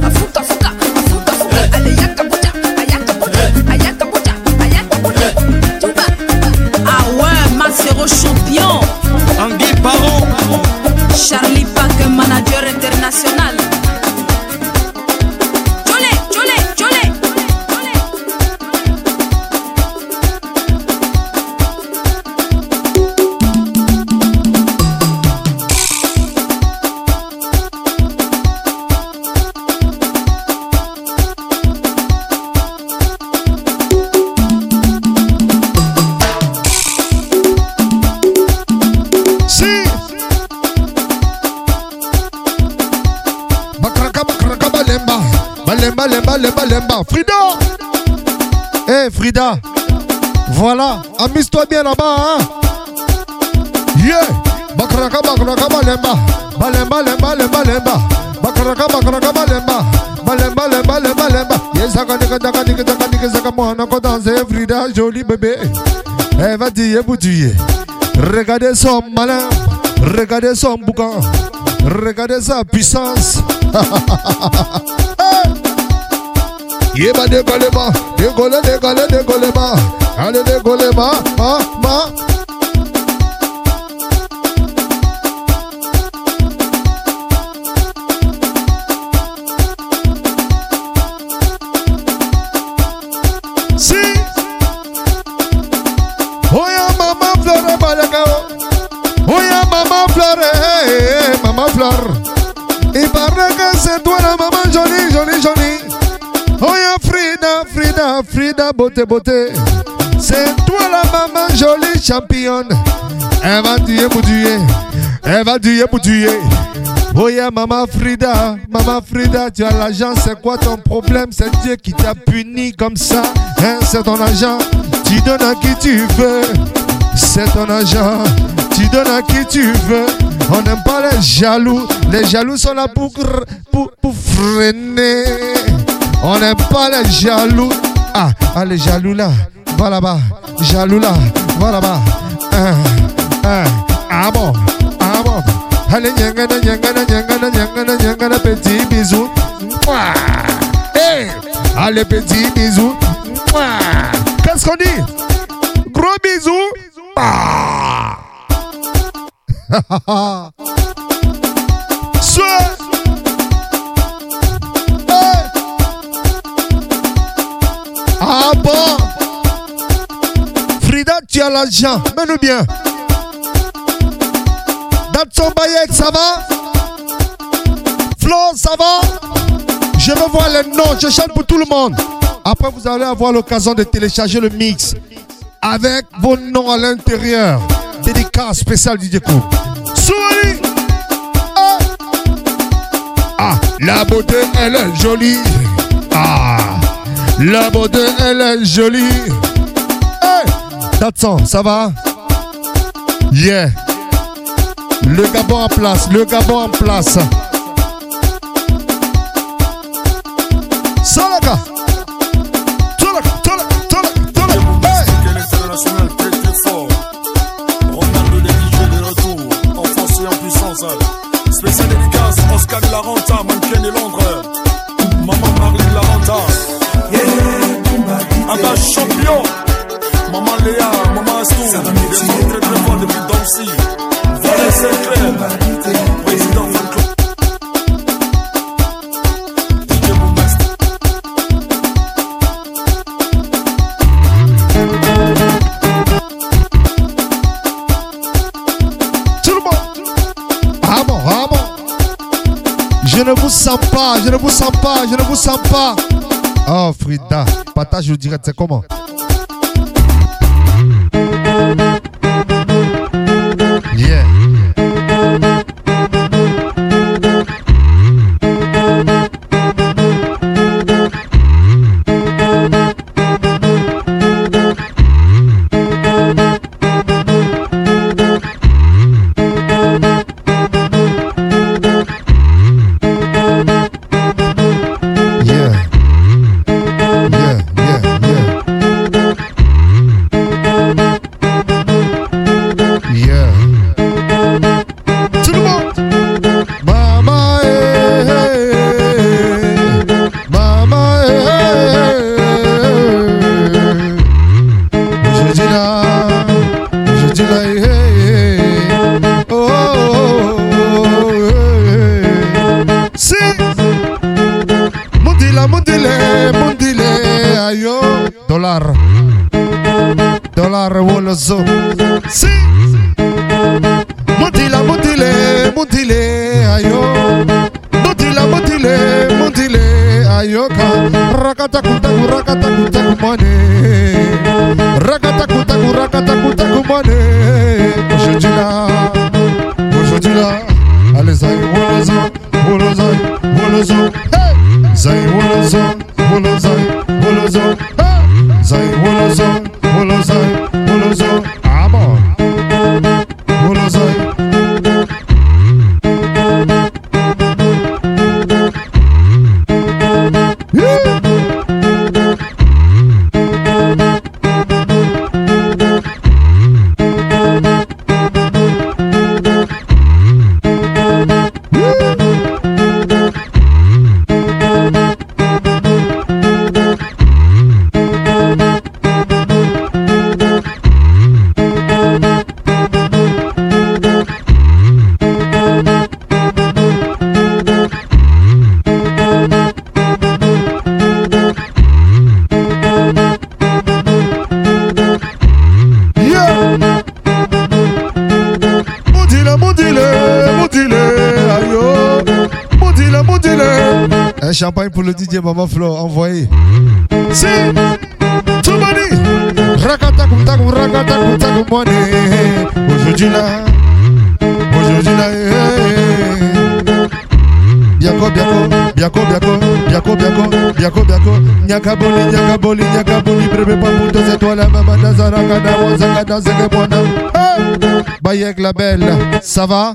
Ouais, Macero champion. Anguille Baron. Charlie Pack, manager Frida. Eh, Frida. Voilà. Amuse-toi bien là-bas, hein. Yeah. Bakraka, bakraka, balemba. Balemba, lemba, lemba, lemba. Bakraka, bakraka, balemba. Balemba, lemba, lemba, lemba. Yes, zaka, nika, zaka, nika, zaka, mwana, ko danser, Frida, joli bébé. Eh, va dire, boutiller. Regardez son malin, regardez son boucan, regardez sa puissance. Hey! Yéba décolle ma, décolle, décolle, décolle ma. Allez décolle ma, ma, ma. Si. Oya mama flore balakao. Oya mama flore, hey, hey, mama flore. Il paraît que c'est toi la maman jolie, jolie, jolie. Oya Frida, Frida, Frida, beauté, beauté. C'est toi la maman jolie championne. Elle va tuer pour tuer. Elle va tuer pour tuer. Oya maman Frida, maman Frida, tu as l'argent, c'est quoi ton problème? C'est Dieu qui t'a puni comme ça. Hein, c'est ton argent, tu donnes à qui tu veux. C'est ton argent, tu donnes à qui tu veux. On n'aime pas les jaloux, les jaloux sont là pour, pour, pour freiner. On n'aime pas les jaloux. Ah, ah, les jaloux là, va là-bas. Jaloux là, va là-bas. Ah, ah, ah bon, ah bon. Allez, nyangana, nyangana, nyangana, nyangana, nyangana, petit bisou. Mouah. Hey, allez, petit bisou. Mouah. Qu'est-ce qu'on dit? Gros bisous. Ah. Soit. Frida, tu as l'argent. Mets-nous bien. Datson Bayek, ça va? Flo, ça va? Je veux voir les noms. Je chante pour tout le monde. Après, vous allez avoir l'occasion de télécharger le mix avec vos noms à l'intérieur. Dédicace spécial du Coupe. Souris ah. ah, la beauté, elle est jolie. Ah, la beauté, elle est jolie. Hey, Datson, ça va? Yeah. Le Gabon en place, le Gabon en place. Solaka. Et puissance. Spécial dédicace, Oscar de la Renta, de Londres. Champion. Maman Léa, maman Astou. Des très très fortes depuis Dancy. Voilà c'est clair. Président fan club. DJ Boommaster. Tout le monde. Ah bon, ah bon. Je ne vous sens pas, je ne vous sens pas, je ne vous sens pas. Oh Frida, partage direct, c'est comment? DJ Maman Flo, envoyé. Si. Mwane. Aujourd'hui là. Aujourd'hui là. eh, eh. Biako, biako, biako, biako, biako, biako, biako, biako. Nyakaboli, nyakaboli, nyakaboli, brebe paputo, c'est toi la maman d'Azaraka, d'Awazaka, d'Azaka, Bwana. Hey! Bayek la belle, ça va?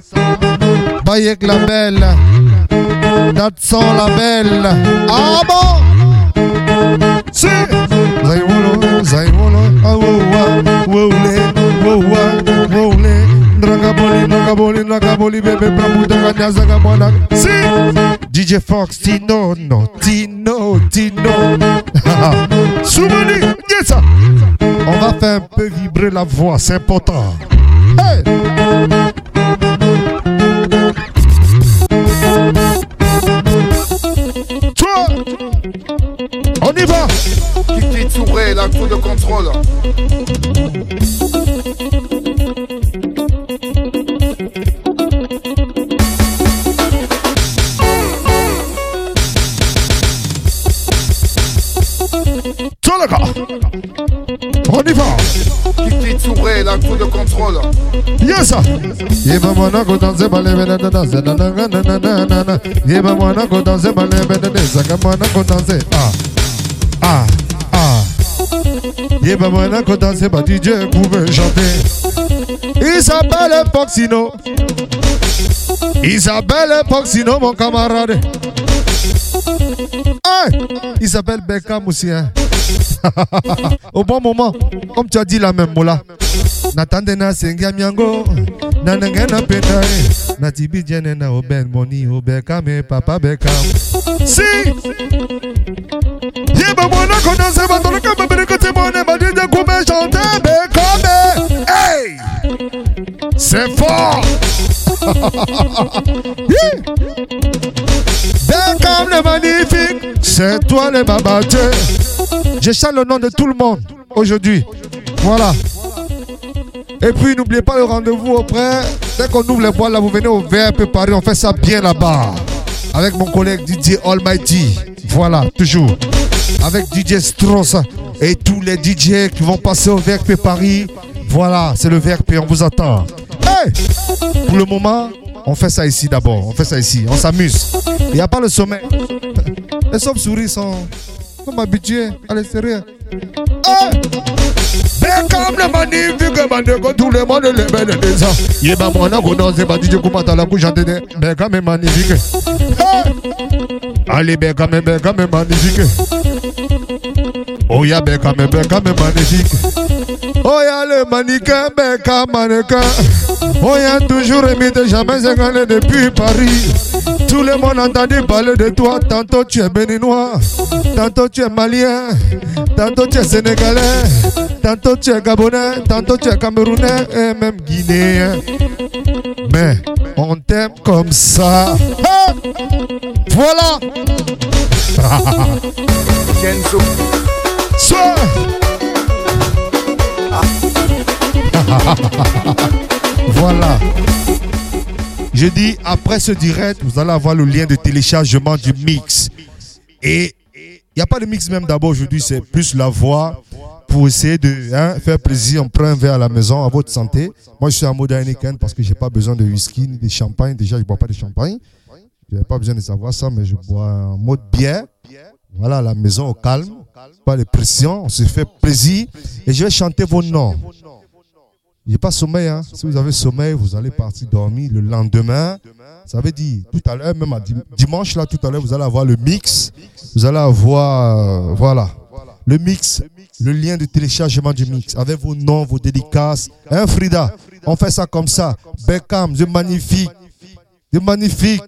Bayek la belle. That's all la belle. Ah bon? Si! Dragaboli, dragaboli, dragaboli, bébé. Si! DJ Fox, Tino, no, Tino, Tino. Soumani, yes! On va faire un peu vibrer la voix, c'est important. On y va. Kiki Touré, la tour de contrôle. On y va. Kiki Touré, la tour de contrôle. Yes. Danser balé ah, ah. Et ben bah, moi, là, quand c'est pas DJ qu'on veut chanter. Il s'appelle Foxino. Il s'appelle Foxino, mon camarade. Hey, il s'appelle Beckham aussi. Hein. Au bon moment, comme tu as dit la même mot là. N'attendez na sengia miango. Nanenge na petae. Natibi jene na oben moni. Obekame, papa Beckham. Si! C'est fort magnifique, c'est toi le babaté. Je chante le nom de tout le monde aujourd'hui. Voilà. Et puis n'oubliez pas le rendez-vous auprès. Dès qu'on ouvre les boîtes là, vous venez au VRP Paris, on fait ça bien là-bas. Avec mon collègue DJ Almighty. Voilà, toujours. Avec DJ Strauss et tous les DJ qui vont passer au VRP Paris. Voilà, c'est le VRP, on vous attend. Hey Pour le moment, on fait ça ici d'abord. On fait ça ici, on s'amuse. Il n'y a pas le sommet. Les sauves-souris sont, sont habitués à l'extérieur. Hey Beckham le magnifique bandeko tout le monde le bel des ans. Yeba mwana go danser ba DJ kumata la couche antenne. Beckham est magnifique. Hey! Allez Beckham est magnifique. Oh ya Beckham est magnifique. Oh ya le mannequin Beckham mannequin. Oh ya toujours imité jamais égalé depuis Paris. Tout le monde entendu parler de toi. Tantôt tu es béninois, tantôt tu es malien, tantôt tu es sénégalais, tantôt tu es gabonais, tantôt tu es camerounais et même guinéen. Mais on t'aime comme ça. Ah voilà. Kenzo. Voilà. Je dis, après ce direct, vous allez avoir le lien de téléchargement du mix. Et il n'y a pas de mix même d'abord aujourd'hui, c'est plus la voix pour essayer de hein, faire plaisir. On prend un verre à la maison, à votre santé. Moi, je suis mode Heineken parce que j'ai pas besoin de whisky ni de champagne. Déjà, je bois pas de champagne. Je n'ai pas besoin de savoir ça, mais je bois en mode bière. Voilà, la maison, au calme. Pas de pression, on se fait plaisir. Et je vais chanter vos noms. A pas sommeil. Hein. Si vous avez sommeil, vous allez partir dormir le lendemain. Ça veut dire, tout à l'heure, même à dim- dimanche, là, tout à l'heure, vous allez avoir le mix. Vous allez avoir, euh, voilà, le mix, le lien de téléchargement du mix, avec vos noms, vos dédicaces. Hein, Frida? On fait ça comme ça. Beckham, de magnifique. De magnifique.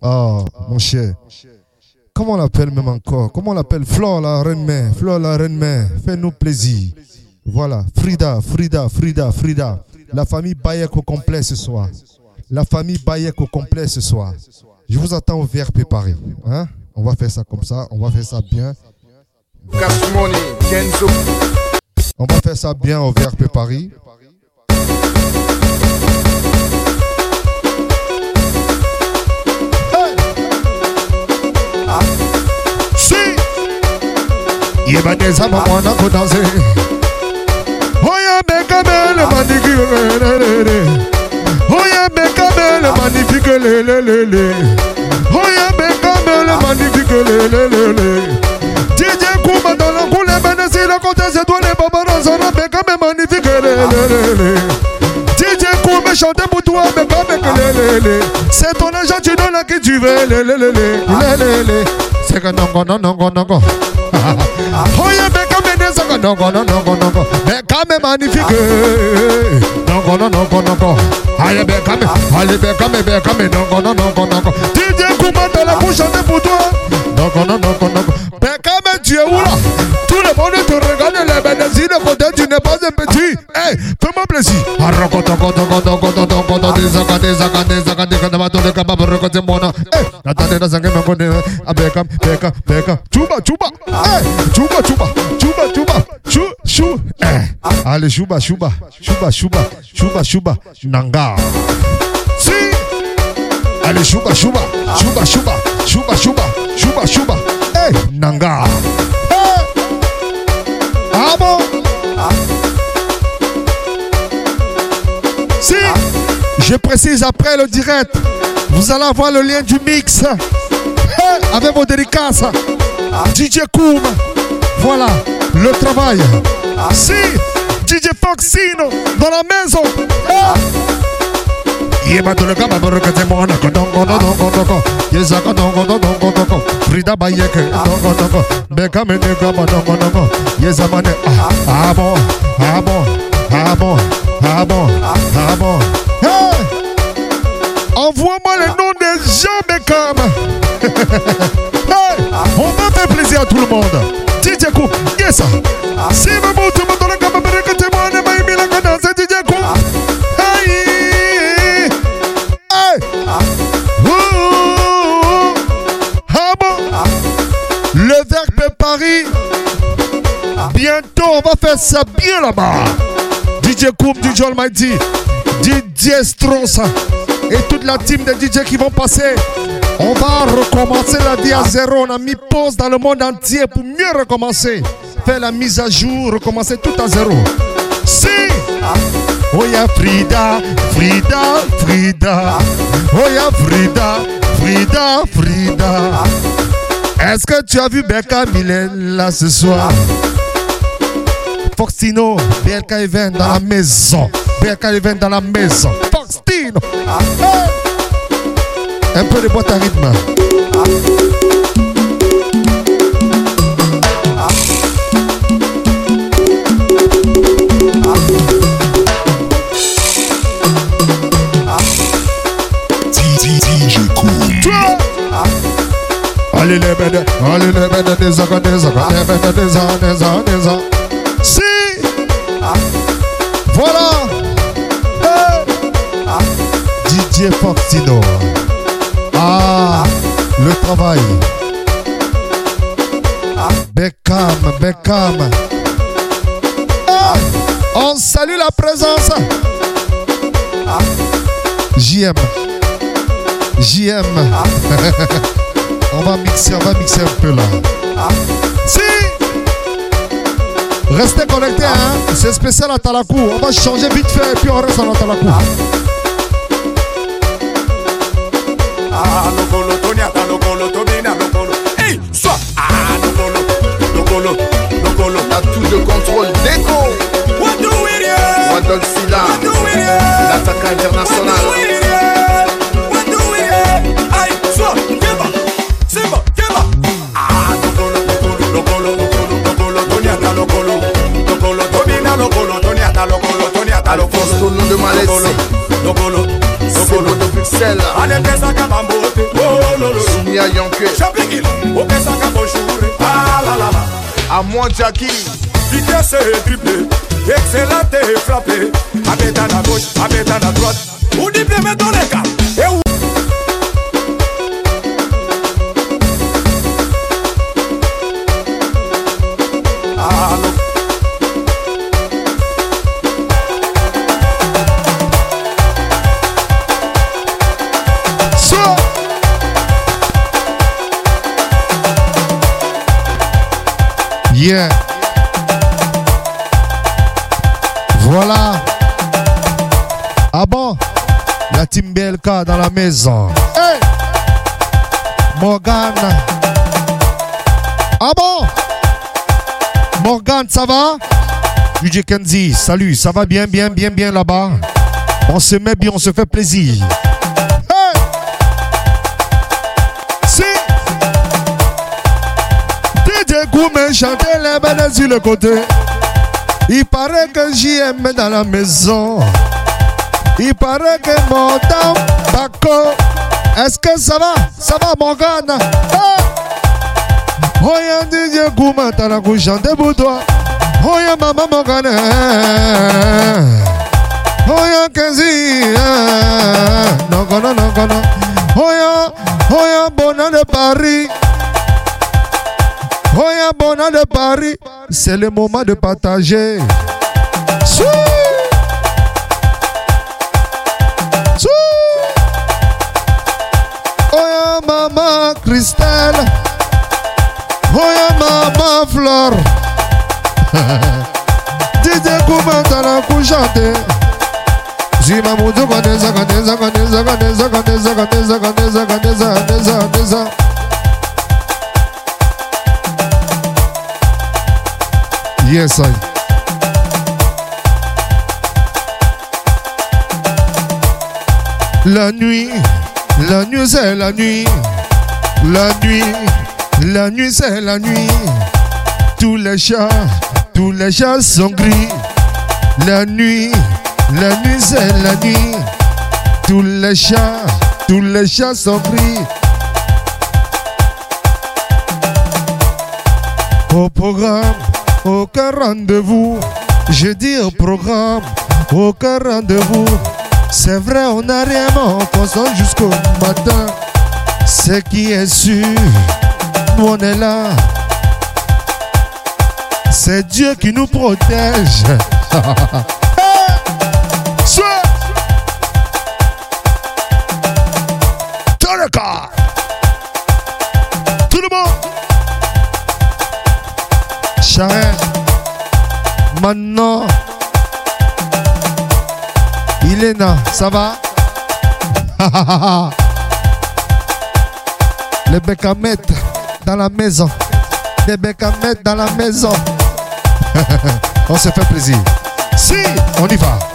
Oh, mon cher. Comment on l'appelle même encore? Comment on l'appelle? Flore la reine-mère. Flore la reine-mère. Fais-nous plaisir. Voilà. Frida, Frida, Frida, Frida. La famille Bayek au complet ce soir. La famille Bayek au complet ce soir. Je vous attends au VRP Paris. Hein? On va faire ça comme ça. On va faire ça bien. On va faire ça bien au VRP Paris. Si. Yeba neza ba mwana ko danse Oya beka bele maniki le le le le Oya beka bele magnifique le le le le. Oya beka bele magnifique le le le le. DJ Kuma dans la couleur ben si la côté c'est toi les babas dans un beka bele magnifique le le le le. C'est ton argent, tu donnes à qui tu veux. C'est que non, non, non, non, non, non. Oh, yeah, mais quand c'est que non, magnifique. Non, non, non, non, non. Allez, ben, quand même, allez, la pour pour toi. Non, non, non, non, tu es où là Tout le les tu pas petit. Hey fais-moi plaisir. Arroko toko toko toko toko toko toko desaka desaka desaka desaka dama tole kaba baroko temona hey natane na zange mangone abekam beka beka chuba chuba hey chuba chuba chuba chuba chu chu eh. Allez chuba chuba chuba chuba chuba chuba nanga. Si. Allez chuba chuba chuba chuba chuba chuba chuba chuba hey nanga Je précise après le direct, vous allez avoir le lien du mix. Avec vos dédicaces. DJ Koum, voilà le travail. Si DJ Foxino dans la maison. Envoie-moi le nom des gens Beckham Hey On va faire plaisir à tout le monde DJ Kou Yes Si maman tu me donnes kaba boroka te mona Maïmi la kana c'est DJ Kou Hey Hey! Ouh! Ah bon? Le Verbe Paris. Bientôt, on va faire ça bien là-bas. DJ Koum, DJ Almighty, DJ Strauss et toute la team de DJ qui vont passer. On va recommencer la vie à zéro. On a mis pause dans le monde entier pour mieux recommencer. Faire la mise à jour, recommencer tout à zéro. Si! Oh ya Frida, Frida, Frida. Oh ya Frida, Frida, Frida. Est-ce que tu as vu Becca Mylène là ce soir? Foxtino, BLK Event dans la maison. BLK Event dans la maison. Foxtino. Hey! Un peu de boîte à rythme. Allez, les zaga, les bêtes. Si. Voilà. Didier Fortino. Ah, le travail. Beckham, Beckham. Ah, on salue la présence. JM. JM. on va mixer, on va mixer un peu là. Si. Restez connectés, hein. C'est spécial à Talakou. On va changer vite fait et puis on reste à Talakou. Anokolo, Tony Anokolo, Tony Anokolo. Hey, soit de contrôle déco. What do we do? What? What do we do? What do we do? Kokolo Bruxelles anetesaka bambote. Oh, oh, oh, Bololo Soumia Yonke. Chaplikilo opesaka bonjour alalala ah, Amon Jackie. Vitesse triplée. Excellente et frappée. Abeta na gauche abeta na droite. Ou diplé mettons les cas Voilà. Ah bon? La team BLK dans la maison. Hey Morgan. Ah bon? Morgan, ça va? DJ salut, ça va bien, bien, bien, bien là-bas On se met bien, on se fait plaisir. DJ Goumen chantait les bananes sur le côté. Il paraît que j'y aime dans la maison. Il paraît que mon dame Paco. Est-ce que ça va? Ça va, Morgane? Hey! Oya DJ Goumen, t'as la couche chanter pour toi. Oya maman Morgane. Oya Kenzie. Non, non, non, non. Oya, Oya Bona de Paris. Paris. C'est le moment de partager. Sou. Sou. Oya Maman Christelle. Oya Maman Flore. DJ Kouma tala kushante. Zima kaneza kaneza kaneza kaneza kaneza kaneza kaneza kaneza kaneza. La nuit, la nuit c'est la nuit. La nuit, la nuit c'est la nuit. Tous les chats, tous les chats sont gris. La nuit, la nuit c'est la nuit. Tous les chats, tous les chats sont gris. Au programme, aucun rendez-vous. Je dis au programme, aucun rendez-vous. C'est vrai, on n'a rien, mais on jusqu'au matin. Ce qui est sûr, nous on est là. C'est Dieu qui nous protège. Charret. Maintenant. Ilena, ça va? Les bécamettes dans la maison. Les bécamettes dans la maison. on se fait plaisir. Si, on y va.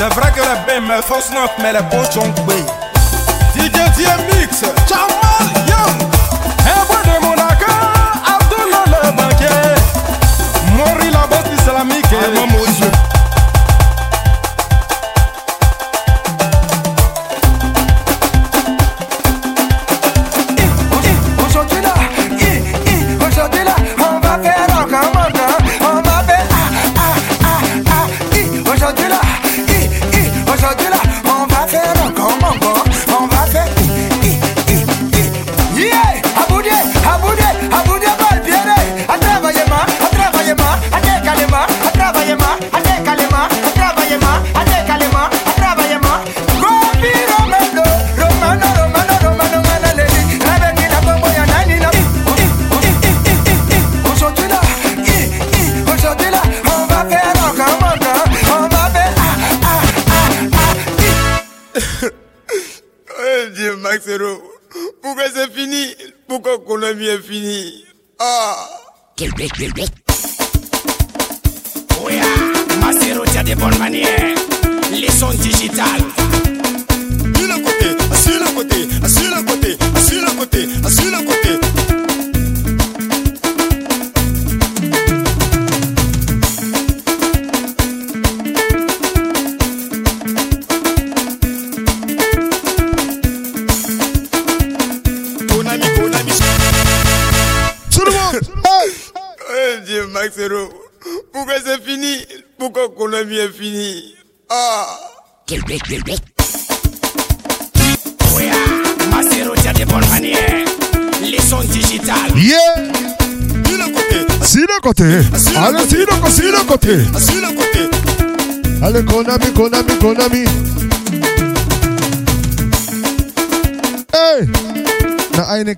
C'est vrai que les BM force neuf, mais les poches sont coupées. DJ DMX, Jamal Young, Hébreu de Monaco, Abdullah le banquier, Mori la bête islamique,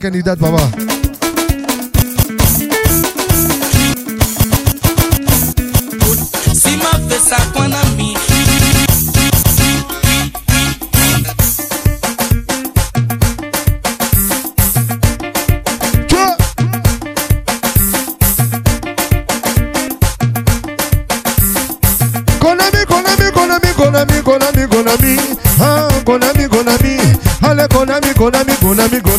candidato, papá.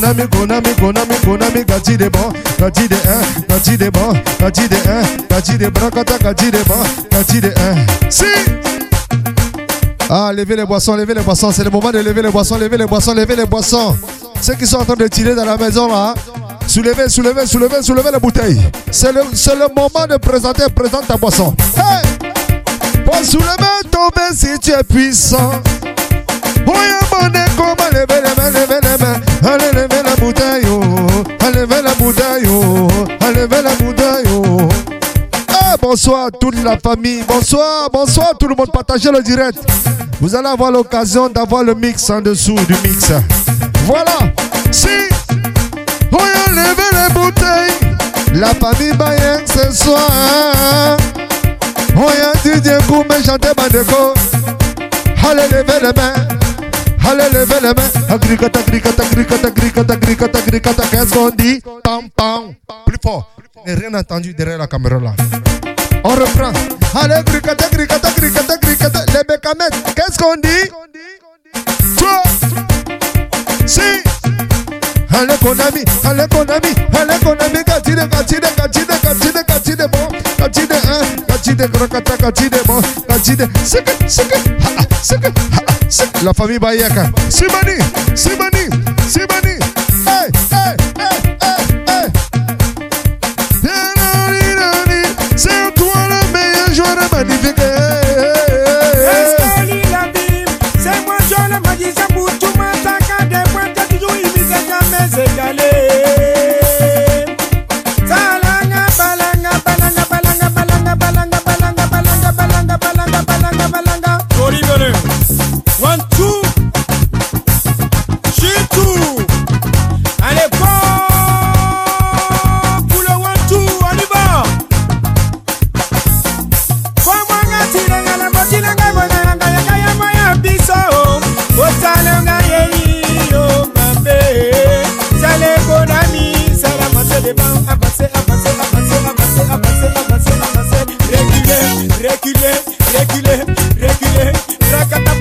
Konami, Konami, Konami, Konami, Gati de bon, gati de un, gati de bon, gati de un, gati de bracata, gati de bon, gati de un Si Ah, levez les boissons, levez les boissons, c'est le moment de lever les boissons, lever les boissons, lever les boissons Ceux qui sont en train de tirer dans la maison là Soulevez, soulevez, soulevez, soulevez les bouteilles. C'est le, c'est le moment de présenter, présente ta boisson. Hey! Pour soulever ton verre si tu es puissant. Voyons mon comment lever les mains, lever les mains. Allez, la bouteille, oh. Eh, bonsoir toute la famille. Bonsoir, bonsoir tout le monde. Partagez le direct. Vous allez avoir l'occasion d'avoir le mix en dessous du mix. Voilà. Si. Voyons lever les bouteilles. La famille Bayern ce soir. Voyons Didier Koumé chanter Bandeko. Allez lever les mains. Allez lever les mains. Agricata, agricata, agricata, agricata, agricata, agricata. Qu'est-ce qu'on dit? Pam, pam. Plus fort. N'ai rien entendu derrière la caméra là. On reprend. Allez, agricata, agricata, agricata, agricata. Les bécamettes. Qu'est-ce qu'on dit? Toi. Si. Ale Konami, Ale Konami, Ale Konami, Katide, Katide, Katide, Katide, Katide, bom, Katide, ah, Katide, Crocata, Katide, bom, Katide, Seca, Seca, Seca, Seca, La Família Baieca, Simani, Simani, Simani, ei, ei, ei, ei, ei. Tenori, nani, seu tuana, meia, jora, magnifica, avancer, avancer, avancer, avancer, avancer, avancer, avancer. Reculer, reculer, reculer, reculer. Rakata,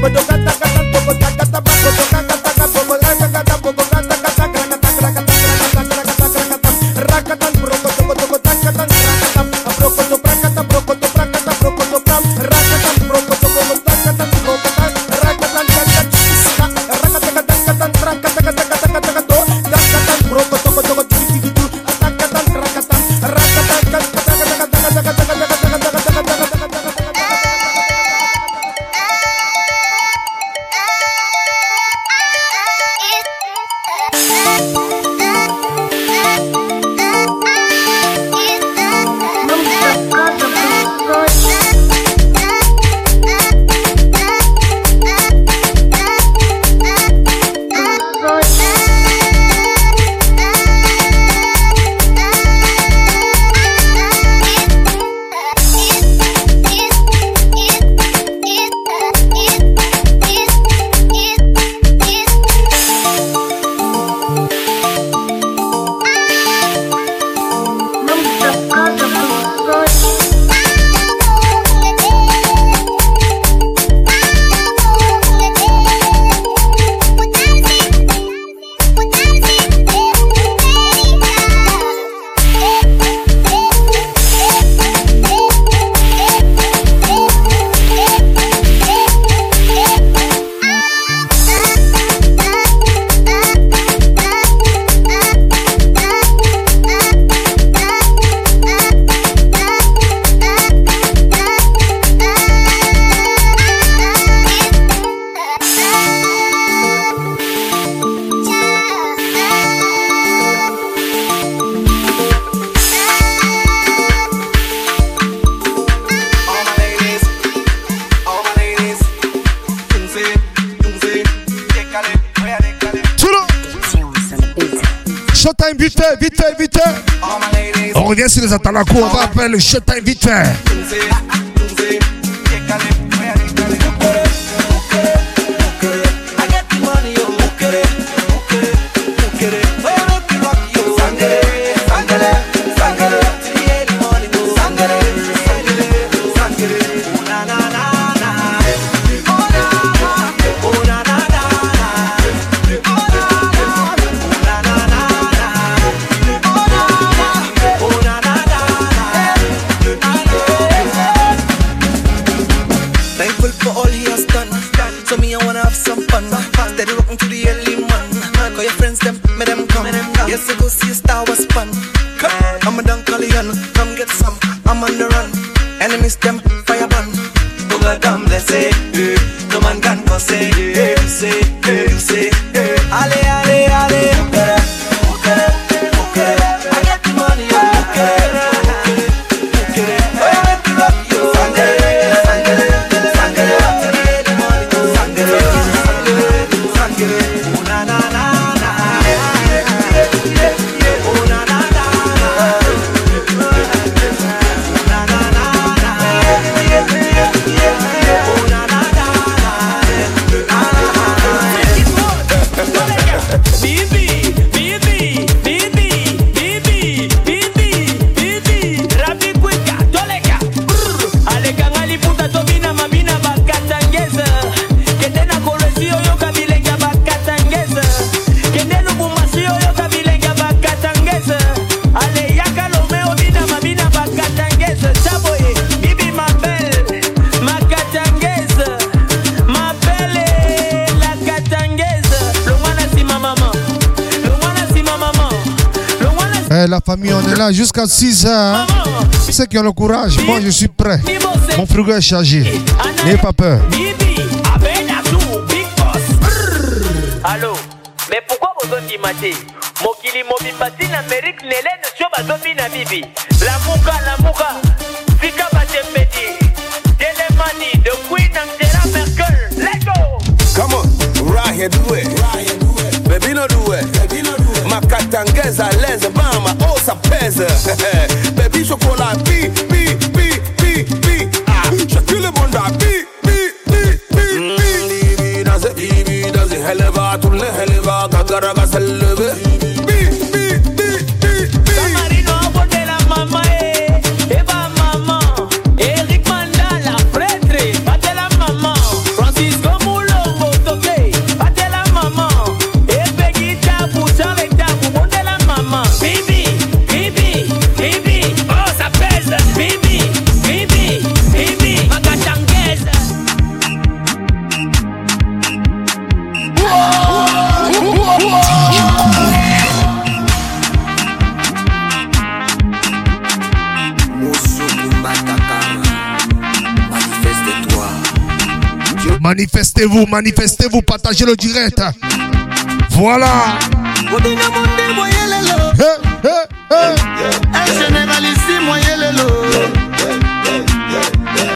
la cour, rappelle, je t'invite. jusqu'à 6 heures. Hein. Ceux qui ont le courage, moi je suis prêt. Mon frigo est chargé. N'ayez pas peur. Allô, mais pourquoi vous avez maté mokili mobimba ntina amerike lelene sio bazobina bibi lamuka lamuka fika batembedi delemani the queen angela merkel. Leto come on. Rahe due. Baby no due. Makatangeza leze Spencer. Manifestez-vous, manifestez-vous, partagez le direct. Voilà.